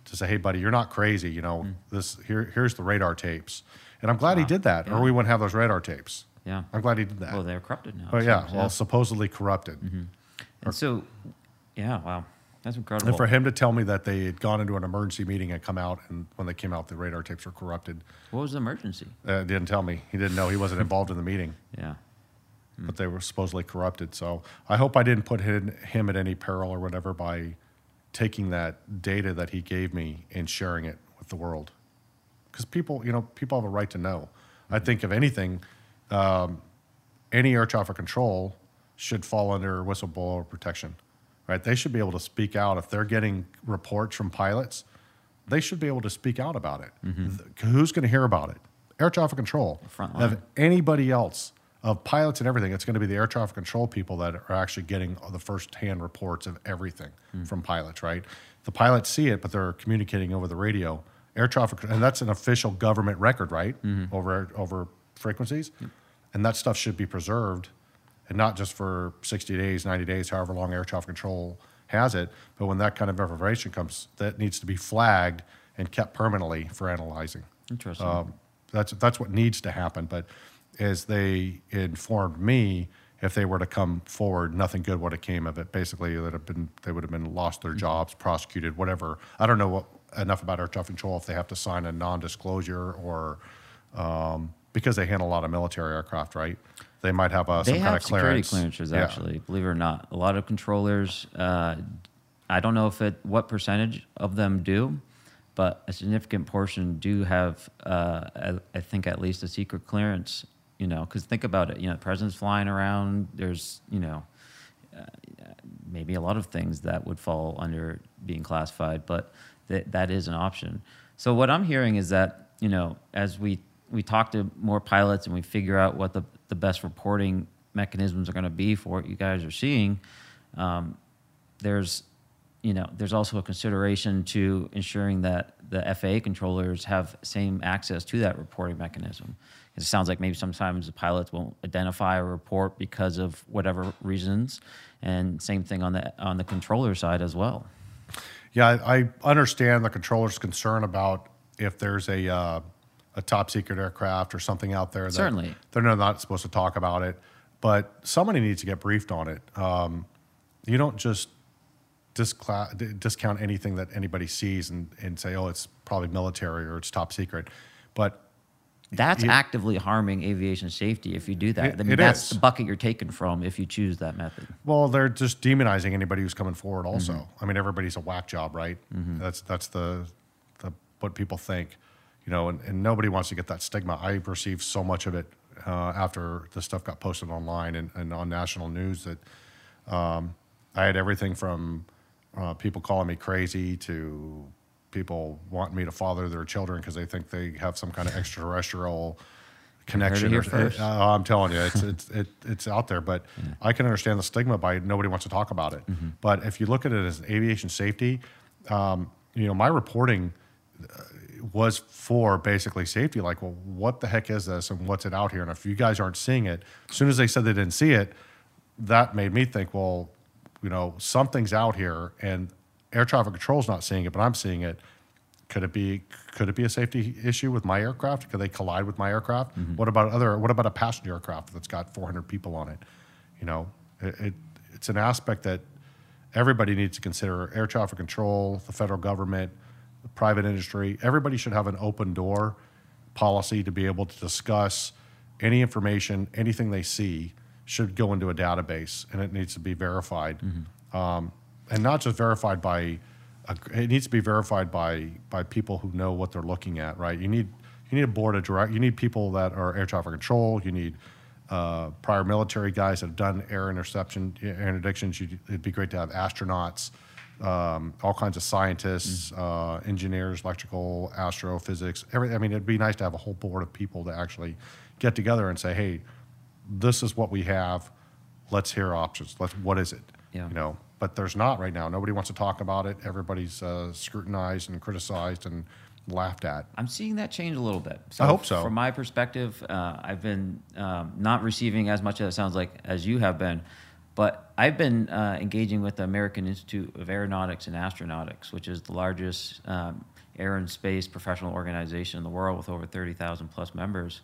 to say, "Hey, buddy, you're not crazy. You know, mm. this here here's the radar tapes." And I'm glad he did that, Yeah. or we wouldn't have those radar tapes. Yeah. I'm glad he did that. Well, they're corrupted now. but yeah, well, supposedly corrupted. Mm-hmm. and so, yeah, wow, that's incredible. And for him to tell me that they had gone into an emergency meeting and come out, and when they came out, the radar tapes were corrupted. what was the emergency? Uh, didn't tell me. He didn't know. He wasn't involved in the meeting, Yeah, but they were supposedly corrupted. So I hope I didn't put him, him at any peril or whatever by taking that data that he gave me and sharing it with the world. Because people, you know, people have a right to know. I think if anything, um, any air traffic control should fall under whistleblower protection, right? They should be able to speak out if they're getting reports from pilots. They should be able to speak out about it. Mm-hmm. Th- Who's going to hear about it? Air traffic control. line. anybody else of pilots and everything, it's going to be the air traffic control people that are actually getting the first-hand reports of everything mm. from pilots, right? The pilots see it, but they're communicating over the radio. Air traffic, and that's an official government record, right? Mm-hmm. Over over frequencies, and that stuff should be preserved, and not just for 60 days, 90 days, however long air traffic control has it. But when that kind of information comes, that needs to be flagged and kept permanently for analyzing. Interesting. Um, that's that's what needs to happen. But as they informed me, if they were to come forward, nothing good would have came of it. Basically, that have been they would have been lost their jobs, prosecuted, whatever. I don't know what enough about air traffic control if they have to sign a non-disclosure or um, because they handle a lot of military aircraft, right? They might have a, some they kind have of clearance. security clearances, Yeah. actually, believe it or not. A lot of controllers, uh, I don't know if it what percentage of them do, but a significant portion do have, uh, I, I think, at least a secret clearance. You know, because think about it. You know, the president's flying around. There's, you know, uh, maybe a lot of things that would fall under being classified, but that that is an option. So what I'm hearing is that you know, as we we talk to more pilots and we figure out what the the best reporting mechanisms are going to be for what you guys are seeing, um, there's you know there's also a consideration to ensuring that the FAA controllers have same access to that reporting mechanism. It sounds like maybe sometimes the pilots won't identify a report because of whatever reasons, and same thing on the on the controller side as well. Yeah, I, I understand the controller's concern about if there's a uh, a top secret aircraft or something out there. That Certainly. they're not supposed to talk about it, but somebody needs to get briefed on it. Um, you don't just discount anything that anybody sees and, and say, oh, it's probably military or it's top secret. But That's You- actively harming aviation safety if you do that. It- I mean, that's is. the bucket you're taking from if you choose that method. Well, they're just demonizing anybody who's coming forward. Also, Mm-hmm. I mean, everybody's a whack job, right? That's that's the the what people think, you know, and, and nobody wants to get that stigma. I received so much of it uh, after the stuff got posted online and, and on national news that um, I had everything from uh, people calling me crazy to people wanting me to father their children because they think they have some kind of extraterrestrial connection. or- first. uh, I'm telling you, it's it's it, it's out there. But I can understand the stigma by nobody wants to talk about it. Mm-hmm. But if you look at it as aviation safety, um, you know, my reporting uh, was for basically safety. Like, well, what the heck is this, and what's it out here? And if you guys aren't seeing it, as soon as they said they didn't see it, that made me think, well, you know, something's out here, and air traffic control's not seeing it, but I'm seeing it. Could it be? Could it be a safety issue with my aircraft? Could they collide with my aircraft? Mm-hmm. What about other? What about a passenger aircraft that's got 400 people on it? You know, it, it it's an aspect that everybody needs to consider. Air traffic control, the federal government, private industry. Everybody should have an open door policy to be able to discuss any information, anything they see should go into a database, and it needs to be verified, um, and not just verified by. A, it needs to be verified by by people who know what they're looking at. Right? You need you need a board of direct. You need people that are air traffic control. You need uh, prior military guys that have done air interception, air interdictions. You'd, it'd be great to have astronauts, um, all kinds of scientists, uh, engineers, electrical, astrophysics. Every, I mean, it'd be nice to have a whole board of people to actually get together and say, "Hey, this is what we have. Let's hear options. Let's what is it? Yeah. You know." But there's not right now. Nobody wants to talk about it. Everybody's uh, scrutinized and criticized and laughed at. I'm seeing that change a little bit. So I hope so. From my perspective, uh, I've been um, not receiving as much as it sounds like as you have been, but I've been uh, engaging with the American Institute of Aeronautics and Astronautics, which is the largest um, air and space professional organization in the world with over 30,000 plus members.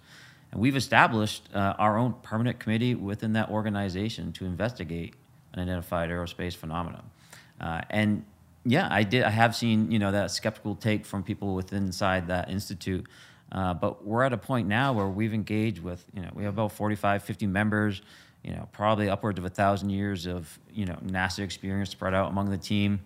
And we've established uh, our own permanent committee within that organization to investigate unidentified aerospace phenomena. Uh, and yeah, I did. I have seen you know that skeptical take from people within inside that institute. Uh, but we're at a point now where we've engaged with you know we have about 45, 50 members. You know, probably upwards of a thousand years of you know NASA experience spread out among the team.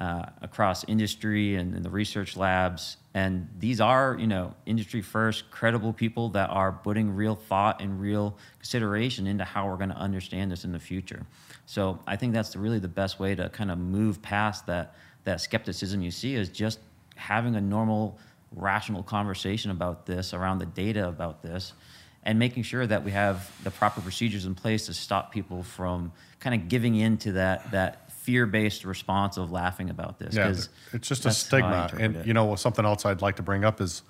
uh, across industry and, and the research labs. And these are, you know, industry first, credible people that are putting real thought and real consideration into how we're going to understand this in the future. So I think that's really the best way to kind of move past that that skepticism you see is just having a normal, rational conversation about this around the data about this and making sure that we have the proper procedures in place to stop people from kind of giving into that that fear-based response of laughing about this. Yeah, it's just a that's how I stigma. And it. you know, something else I'd like to bring up is,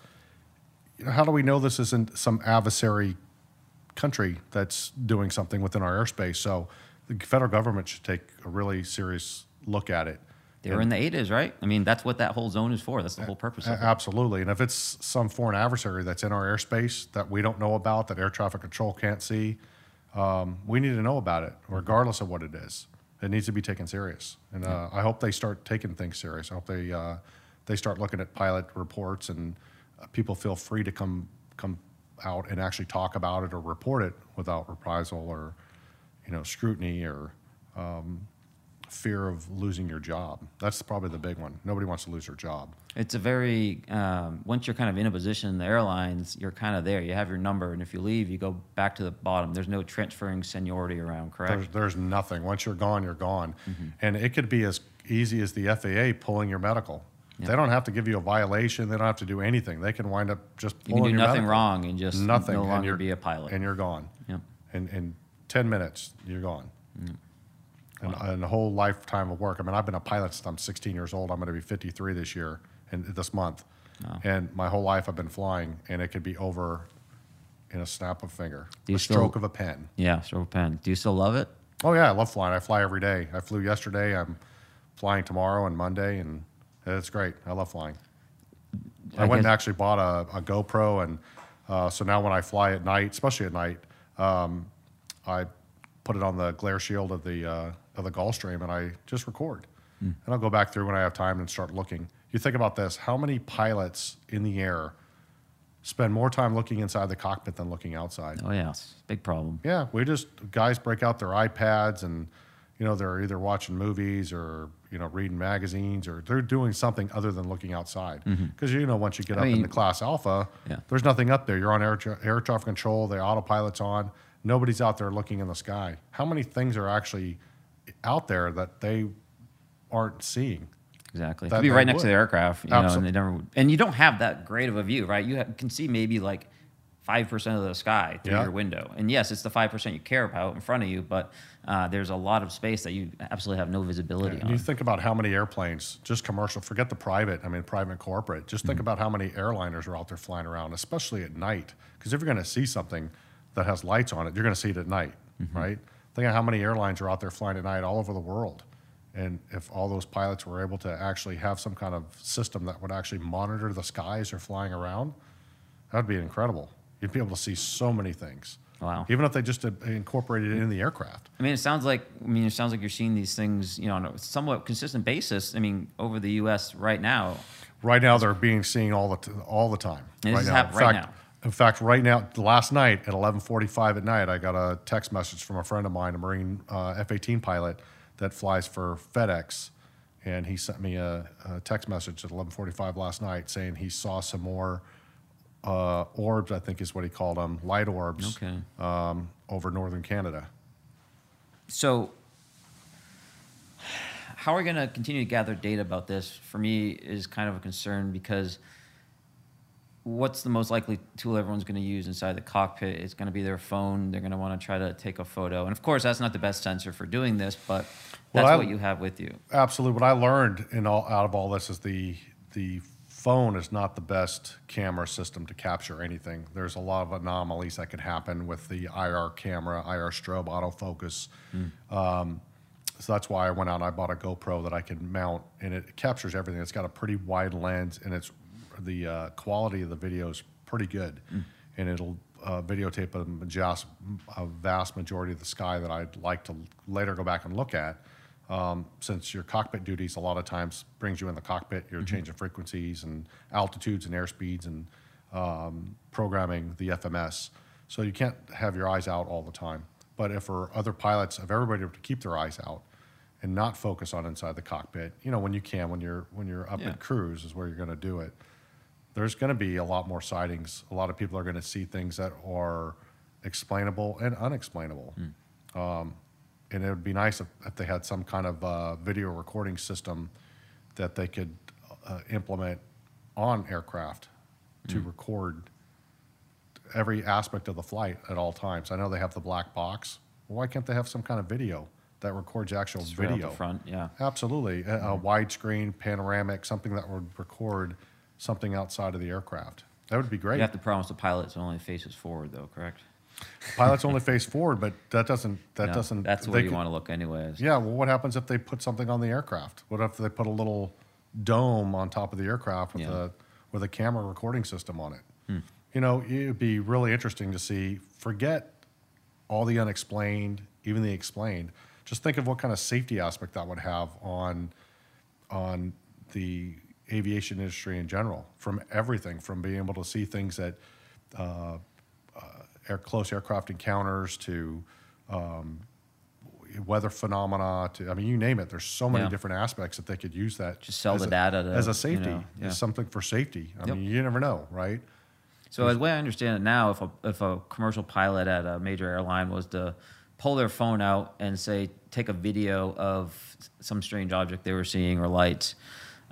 you know, how do we know this isn't some adversary country that's doing something within our airspace? So the federal government should take a really serious look at it. They were in the ADIZ, right? I mean, that's what that whole zone is for. That's the whole purpose of it. Absolutely. And if it's some foreign adversary that's in our airspace that we don't know about, that air traffic control can't see, um, we need to know about it, regardless of what it is. It needs to be taken serious. And uh, I hope they start taking things serious. I hope they uh, they start looking at pilot reports and uh, people feel free to come come out and actually talk about it or report it without reprisal or you know scrutiny or um, fear of losing your job. That's probably the big one. Nobody wants to lose their job. It's a very um, once you're kind of in a position in the airlines, you're kind of there. You have your number, and if you leave, you go back to the bottom. There's no transferring seniority around, correct? There's, there's nothing. Once you're gone, you're gone. Mm-hmm. And it could be as easy as the FAA pulling your medical. They don't have to give you a violation. They don't have to do anything. They can wind up just you can do nothing medical. wrong and just Nothing. no and longer you're- be a pilot. And you're gone. Yep. In, in 10 minutes, you're gone. Mm. And, and a whole lifetime of work. I mean, I've been a pilot since I'm 16 years old. I'm going to be 53 this year and this month. Wow. And my whole life I've been flying, and it could be over in a snap of a finger, Do a still- stroke of a pen. Yeah, stroke of a pen. Do you still love it? Oh yeah, I love flying. I fly every day. I flew yesterday. I'm flying tomorrow and Monday, and it's great. I love flying. I, I went and actually bought a, a GoPro, and uh, so now when I fly at night, especially at night, um, I put it on the glare shield of the uh, of the Gulfstream, and I just record. Hmm. And I'll go back through when I have time and start looking. You think about this: how many pilots in the air spend more time looking inside the cockpit than looking outside? Oh yes, big problem. Yeah, we just guys break out their iPads and you know they're either watching movies or you know reading magazines or they're doing something other than looking outside. Because you know once you get Mm-hmm. I up mean- into class alpha, Yeah. there's nothing up there. You're on air, tra- air traffic control. The autopilot's on. Nobody's out there looking in the sky. How many things are actually out there that they aren't seeing? Exactly. That to be right next to the aircraft, you know, and they never, and you don't have that great of a view, right? You have, can see maybe like five percent of the sky through Yeah. your window, and yes, it's the five percent you care about in front of you, but uh, there's a lot of space that you absolutely have no visibility And on. you think about how many airplanes, just commercial, forget the private, I mean, private corporate, just Mm-hmm. think about how many airliners are out there flying around, especially at night. Because if you're going to see something that has lights on it, you're going to see it at night, Mm-hmm. right? Think of how many airlines are out there flying at night all over the world. And if all those pilots were able to actually have some kind of system that would actually monitor the skies they're flying around, that would be incredible. You'd be able to see so many things. Wow. Even if they just incorporated it in the aircraft. I mean, it sounds like I mean, it sounds like you're seeing these things, you know, on a somewhat consistent basis. I mean, over the U.S. right now. Right now, they're being seen all the t- all the time. And right now. hap- in right now. In fact, right now, last night at 11:45 at night, I got a text message from a friend of mine, a Marine uh, F-18 pilot that flies for FedEx, and he sent me a, a text message at 11:45 last night saying he saw some more uh, orbs. I think is what he called them, light orbs, Okay. um, over northern Canada. So, how are we going to continue to gather data about this? For me, is kind of a concern because what's the most likely tool everyone's going to use inside the cockpit? It's going to be their phone. They're going to want to try to take a photo, and of course, that's not the best sensor for doing this, but Well, that's I- what you have with you. Absolutely. What I learned in all out of all this is the the phone is not the best camera system to capture anything. There's a lot of anomalies that could happen with the IR camera, IR strobe, autofocus. Um, so that's why I went out and I bought a GoPro that I can mount, and it captures everything. It's got a pretty wide lens, and it's the uh, quality of the video is pretty good, and it'll uh, videotape a, majos- a vast majority of the sky that I'd like to later go back and look at. Um, since your cockpit duties a lot of times brings you in the cockpit, you're changing frequencies and altitudes and airspeeds and um, programming the FMS. So you can't have your eyes out all the time. But if for other pilots, if everybody were to keep their eyes out and not focus on inside the cockpit. You know, when you can, when you're when you're up Yeah. in cruise is where you're going to do it. There's going to be a lot more sightings. A lot of people are going to see things that are explainable and unexplainable. Um, and it would be nice if, if they had some kind of uh, video recording system that they could uh, implement on aircraft to record every aspect of the flight at all times. I know they have the black box. Well, why can't they have some kind of video that records actual Straight video? the front, yeah. Absolutely. Mm-hmm. a widescreen, panoramic, something that would record something outside of the aircraft. That would be great. You have to promise the pilots only faces forward, though, correct? Pilots only face forward, but that doesn't. That No, doesn't. That's where you could- want to look, anyways. Yeah. Well, what happens if they put something on the aircraft? What if they put a little dome on top of the aircraft with Yeah. a with a camera recording system on it? Hmm. You know, it would be really interesting to see. Forget all the unexplained, even the explained. Just think of what kind of safety aspect that would have on on the aviation industry in general, from everything, from being able to see things that uh, uh, air, close aircraft encounters to um, weather phenomena to I mean you name it. There's so many Yeah. different aspects that they could use that Just sell as the a- data to, as a you safety, know, yeah. as something for safety. I Yep. mean you never know, right? So the way I understand it now, if a if a commercial pilot at a major airline was to pull their phone out and say take a video of some strange object they were seeing or lights,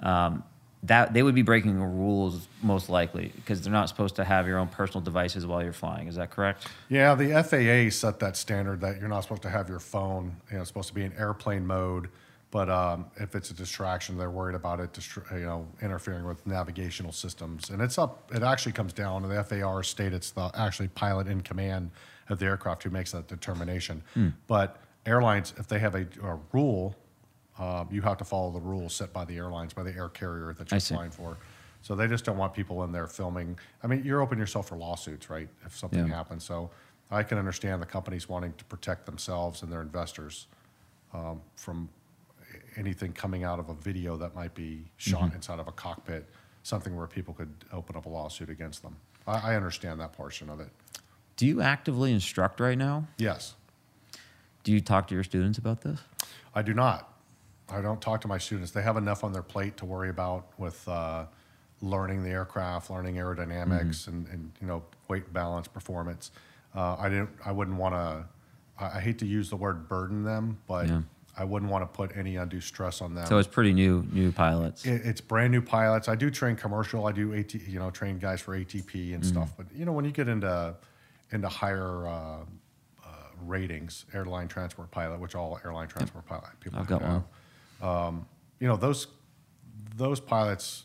um, that they would be breaking the rules most likely because they're not supposed to have your own personal devices while you're flying. Is that correct? Yeah, the FAA set that standard that you're not supposed to have your phone. You know, it's supposed to be in airplane mode. But um, if it's a distraction, they're worried about it, distr- you know, interfering with navigational systems. And it's up. It actually comes down to the FAR state. It's the actually pilot in command of the aircraft who makes that determination. But airlines, if they have a, a rule, um, you have to follow the rules set by the airlines, by the air carrier that you're flying for. So they just don't want people in there filming. I mean, you're opening yourself for lawsuits, right? If something Yeah. happens. So I can understand the companies wanting to protect themselves and their investors um, from anything coming out of a video that might be shot Mm-hmm. inside of a cockpit, something where people could open up a lawsuit against them. I, I understand that portion of it. Do you actively instruct right now? Yes, Do you talk to your students about this? I do not. I don't talk to my students. They have enough on their plate to worry about with uh, learning the aircraft, learning aerodynamics, Mm-hmm. and, and you know weight balance, performance. Uh, I didn't. I wouldn't want to. I, I hate to use the word burden them, but Yeah. I wouldn't want to put any undue stress on them. So it's pretty new, new pilots. It, it's brand new pilots. I do train commercial. I do AT, you know, train guys for ATP and stuff. But you know, when you get into into higher uh, uh, ratings, airline transport pilot, which all airline transport pilot people I've got have, Um, you know, those those pilots,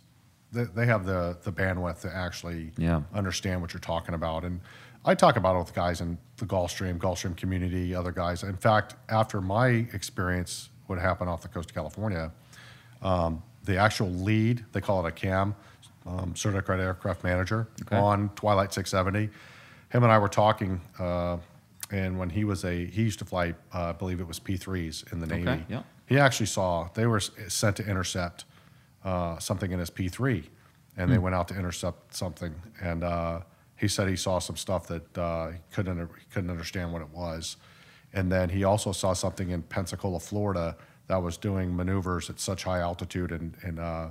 they, they have the the bandwidth to actually Yeah. understand what you're talking about. And I talk about it with guys in the Gulfstream, Gulfstream community, other guys. In fact, after my experience, what happened off the coast of California, um, the actual lead, they call it a CAM, um, certified aircraft manager Okay. on Twilight 670. Him and I were talking, uh, and when he was a, he used to fly, uh, I believe it was P3s in the Okay, Navy. yeah. He actually saw, they were sent to intercept uh, something in his P3, and they went out to intercept something. And uh, he said he saw some stuff that uh, he couldn't he couldn't understand what it was. And then he also saw something in Pensacola, Florida, that was doing maneuvers at such high altitude, and and uh,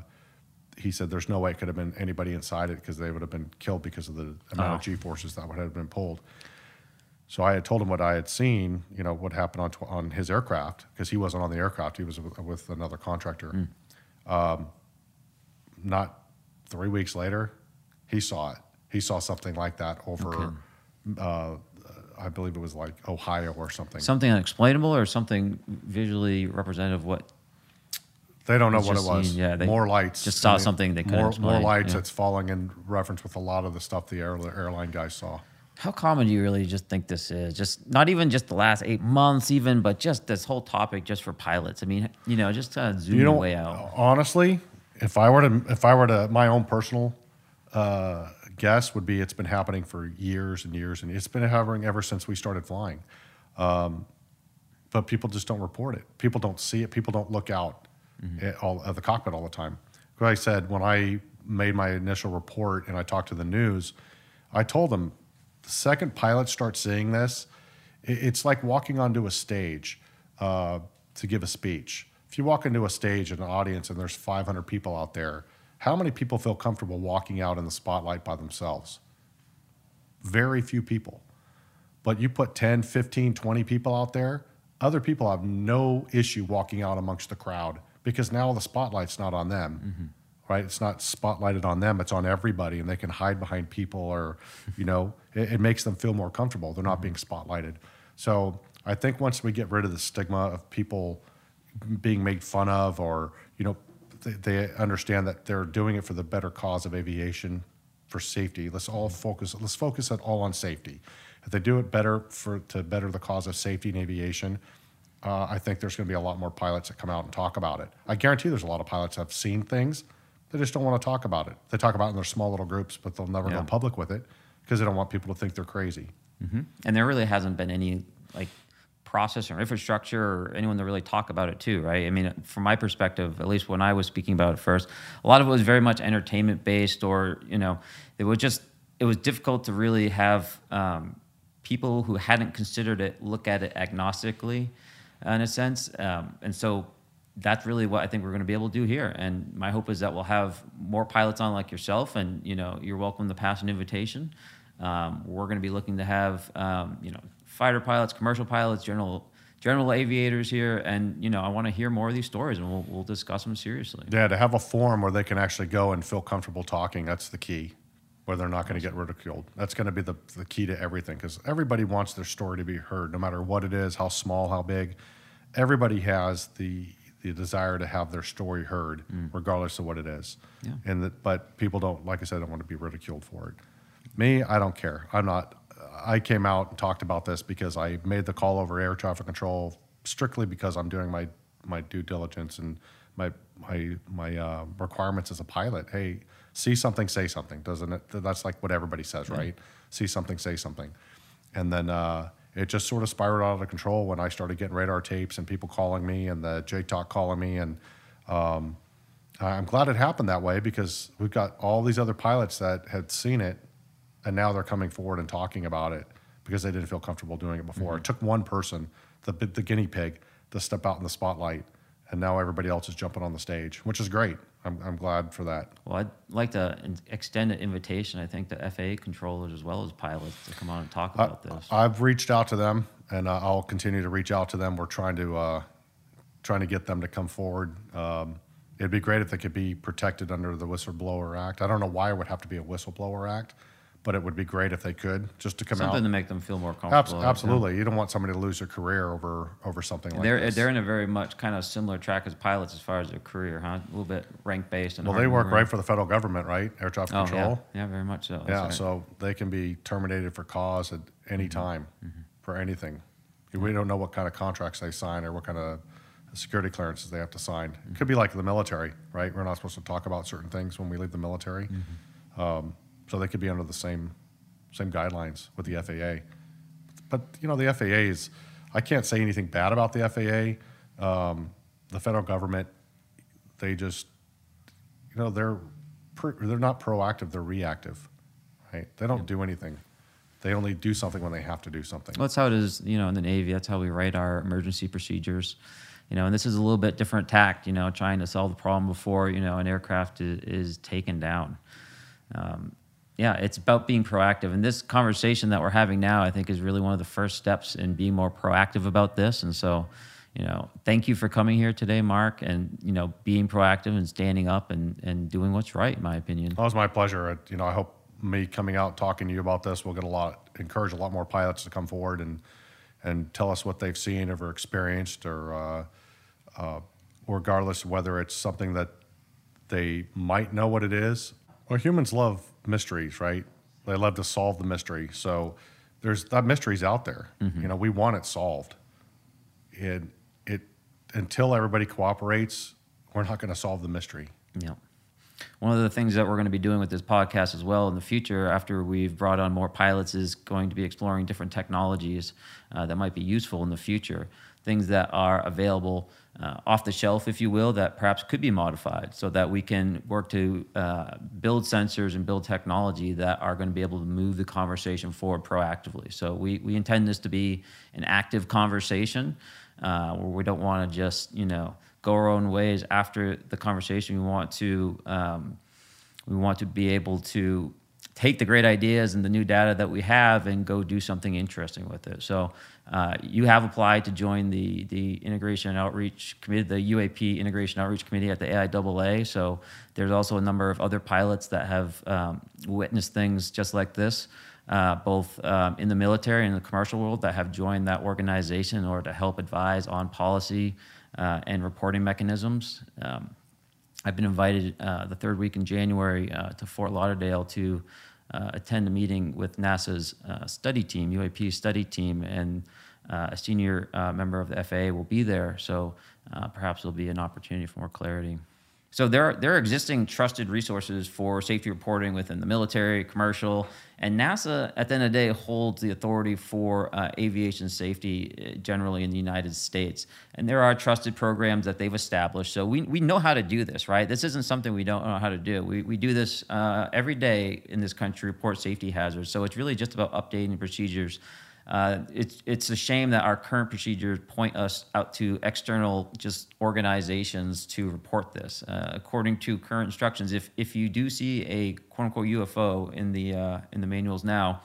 he said there's no way it could have been anybody inside it because they would have been killed because of the amount Oh. of G forces that would have been pulled. So I had told him what I had seen, you know, what happened on tw- on his aircraft because he wasn't on the aircraft; he was with, with another contractor. Um, not three weeks later, he saw it. He saw something like that over, uh, I believe it was like Ohio or something. Something unexplainable or something visually representative of what they don't know what it was. seen- yeah, they more lights. just saw I mean, something they couldn't more, explain, more lights yeah. that's falling in reference with a lot of the stuff the airline guys saw. How common do you really just think this is? Just not even just the last eight months, even, but just this whole topic just for pilots. I mean, you know, just kind of zoom you know, way out. honestly, if I were to, if I were to, my own personal uh, guess would be it's been happening for years and years, and it's been happening ever since we started flying. Um, but people just don't report it. People don't see it. People don't look out at, all, at the cockpit all the time. Like I said, when I made my initial report and I talked to the news, I told them the second pilots start seeing this, it's like walking onto a stage. Uh, to give a speech. If you walk into a stage and an audience and there's 500 people out there, how many people feel comfortable walking out in the spotlight by themselves? Very few people. But you put 10, 15, 20 people out there, other people have no issue walking out amongst the crowd because now the spotlight's not on them. Right? It's not spotlighted on them, it's on everybody and they can hide behind people or, you know, it, it makes them feel more comfortable. They're not being spotlighted. So I think once we get rid of the stigma of people being made fun of or, you know, they, they understand that they're doing it for the better cause of aviation for safety. Let's all focus. Let's focus it all on safety. If they do it better for to better the cause of safety in aviation, uh, I think there's going to be a lot more pilots that come out and talk about it. I guarantee there's a lot of pilots that have seen things, they just don't want to talk about it. They talk about it in their small little groups, but they'll never Yeah. go public with it because they don't want people to think they're crazy. and there really hasn't been any like process or infrastructure or anyone to really talk about it too right i mean from my perspective at least when i was speaking about it first a lot of it was very much entertainment based or you know it was just it was difficult to really have um, people who hadn't considered it look at it agnostically in a sense um, and so that's really what I think we're going to be able to do here. And my hope is that we'll have more pilots on like yourself, and you know, you're welcome to pass an invitation. Um, we're going to be looking to have um, you know fighter pilots, commercial pilots, general general aviators here, and you know, I want to hear more of these stories, and we'll we'll discuss them seriously. Yeah, to have a forum where they can actually go and feel comfortable talking, that's the key. Where they're not going to get ridiculed. That's going to be the, the key to everything because everybody wants their story to be heard, no matter what it is, how small, how big. Everybody has the the desire to have their story heard, regardless of what it is. Yeah. And that, but people don't, like I said, don't want to be ridiculed for it. Me, I don't care. I'm not. I came out and talked about this because I made the call over air traffic control strictly because I'm doing my my due diligence and my my my uh, requirements as a pilot. Hey, see something, say something. Doesn't it? That's like what everybody says, right? See something, say something. And then uh, it just sort of spiraled out of control when I started getting radar tapes and people calling me and the JTAC calling me and um, I'm glad it happened that way because we've got all these other pilots that had seen it, and now they're coming forward and talking about it because they didn't feel comfortable doing it before. It took one person, the the guinea pig, to step out in the spotlight, and now everybody else is jumping on the stage, which is great. I'm I'm glad for that. Well, I'd like to extend an invitation. I think to FAA controllers as well as pilots to come on and talk I, about this. I've reached out to them, and uh, I'll continue to reach out to them. We're trying to uh, trying to get them to come forward. Um, it'd be great if they could be protected under the Whistleblower Act. I don't know why it would have to be a Whistleblower Act, but it would be great if they could just to come Something out. to make them feel more Abs- comfortable. absolutely, you don't want somebody to lose their career over over something like they're this. they're in a very much kind of similar track as pilots as far as their career, huh? A little bit rank based. And well, they work right for the federal government, right? Air traffic Oh control. yeah, yeah, very much so. That's Yeah, right. Mm-hmm. so they can be terminated for cause at any time for anything. We don't know what kind of contracts they sign or what kind of security clearances they have to sign. It could be like the military, right? We're not supposed to talk about certain things when we leave the military. Mm-hmm. Um, so they could be under the same same guidelines with the FAA. But you know, the FAA is. I can't say anything bad about the FAA. Um, the federal government, they just, you know, they're they're not proactive. They're reactive, right? They don't do anything. They only do something when they have to do something. Well, that's how it is, you know, in the Navy. That's how we write our emergency procedures. You know, and this is a little bit different tact, you know, trying to solve the problem before, you know, an aircraft is, is taken down. Um, yeah, it's about being proactive. And this conversation that we're having now, I think, is really one of the first steps in being more proactive about this. And so, you know, thank you for coming here today, Mark, and, you know, being proactive and standing up and, and doing what's right, in my opinion. Well, it was my pleasure. You know, I hope me coming out talking to you about this will get a lot, encourage a lot more pilots to come forward and and tell us what they've seen or experienced, or uh, uh, regardless whether it's something that they might know what it is. Well, humans love mysteries, right? They love to solve the mystery. So there's that mystery's out there. You know, we want it solved. It it until everybody cooperates, we're not going to solve the mystery. Yeah. One of the things that we're going to be doing with this podcast as well in the future, after we've brought on more pilots, is going to be exploring different technologies uh, that might be useful in the future. Things that are available uh, off the shelf, if you will, that perhaps could be modified so that we can work to uh, build sensors and build technology that are going to be able to move the conversation forward proactively. So we, we intend this to be an active conversation. uh, where we don't want to just you know go our own ways after the conversation. We want to um, we want to be able to take the great ideas and the new data that we have and go do something interesting with it. So uh, you have applied to join the the integration and outreach committee, the UAP integration outreach committee at the AIAA. So there's also a number of other pilots that have um, witnessed things just like this. Uh, both um, in the military and the commercial world that have joined that organization in order to help advise on policy uh, and reporting mechanisms. Um, I've been invited uh, the third week in January uh, to Fort Lauderdale to uh, attend a meeting with NASA's uh, study team, UAP study team, and uh, a senior uh, member of the FAA will be there. So perhaps there'll be an opportunity for more clarity. So there are, there are existing trusted resources for safety reporting within the military, commercial, and NASA at the end of the day holds the authority for uh, aviation safety uh, generally in the United States. And there are trusted programs that they've established. So we, we know how to do this, right? This isn't something we don't know how to do. We, we do this uh, every day in this country, report safety hazards. So it's really just about updating procedures uh, it's it's a shame that our current procedures point us out to external just organizations to report this. Uh, according to current instructions, if if you do see a quote unquote UFO in the uh, in the manuals now,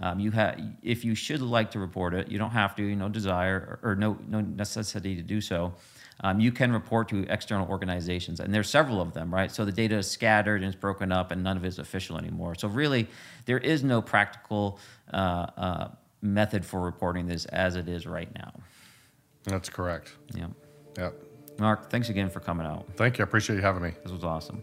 um, you have if you should like to report it, you don't have to, no desire or, or no no necessity to do so. Um, you can report to external organizations, and there's several of them, right? So the data is scattered and it's broken up, and none of it is official anymore. So really, there is no practical uh, uh, method for reporting this as it is right now. That's correct. Yeah. Yep. Mark, thanks again for coming out. Thank you. I appreciate you having me. This was awesome.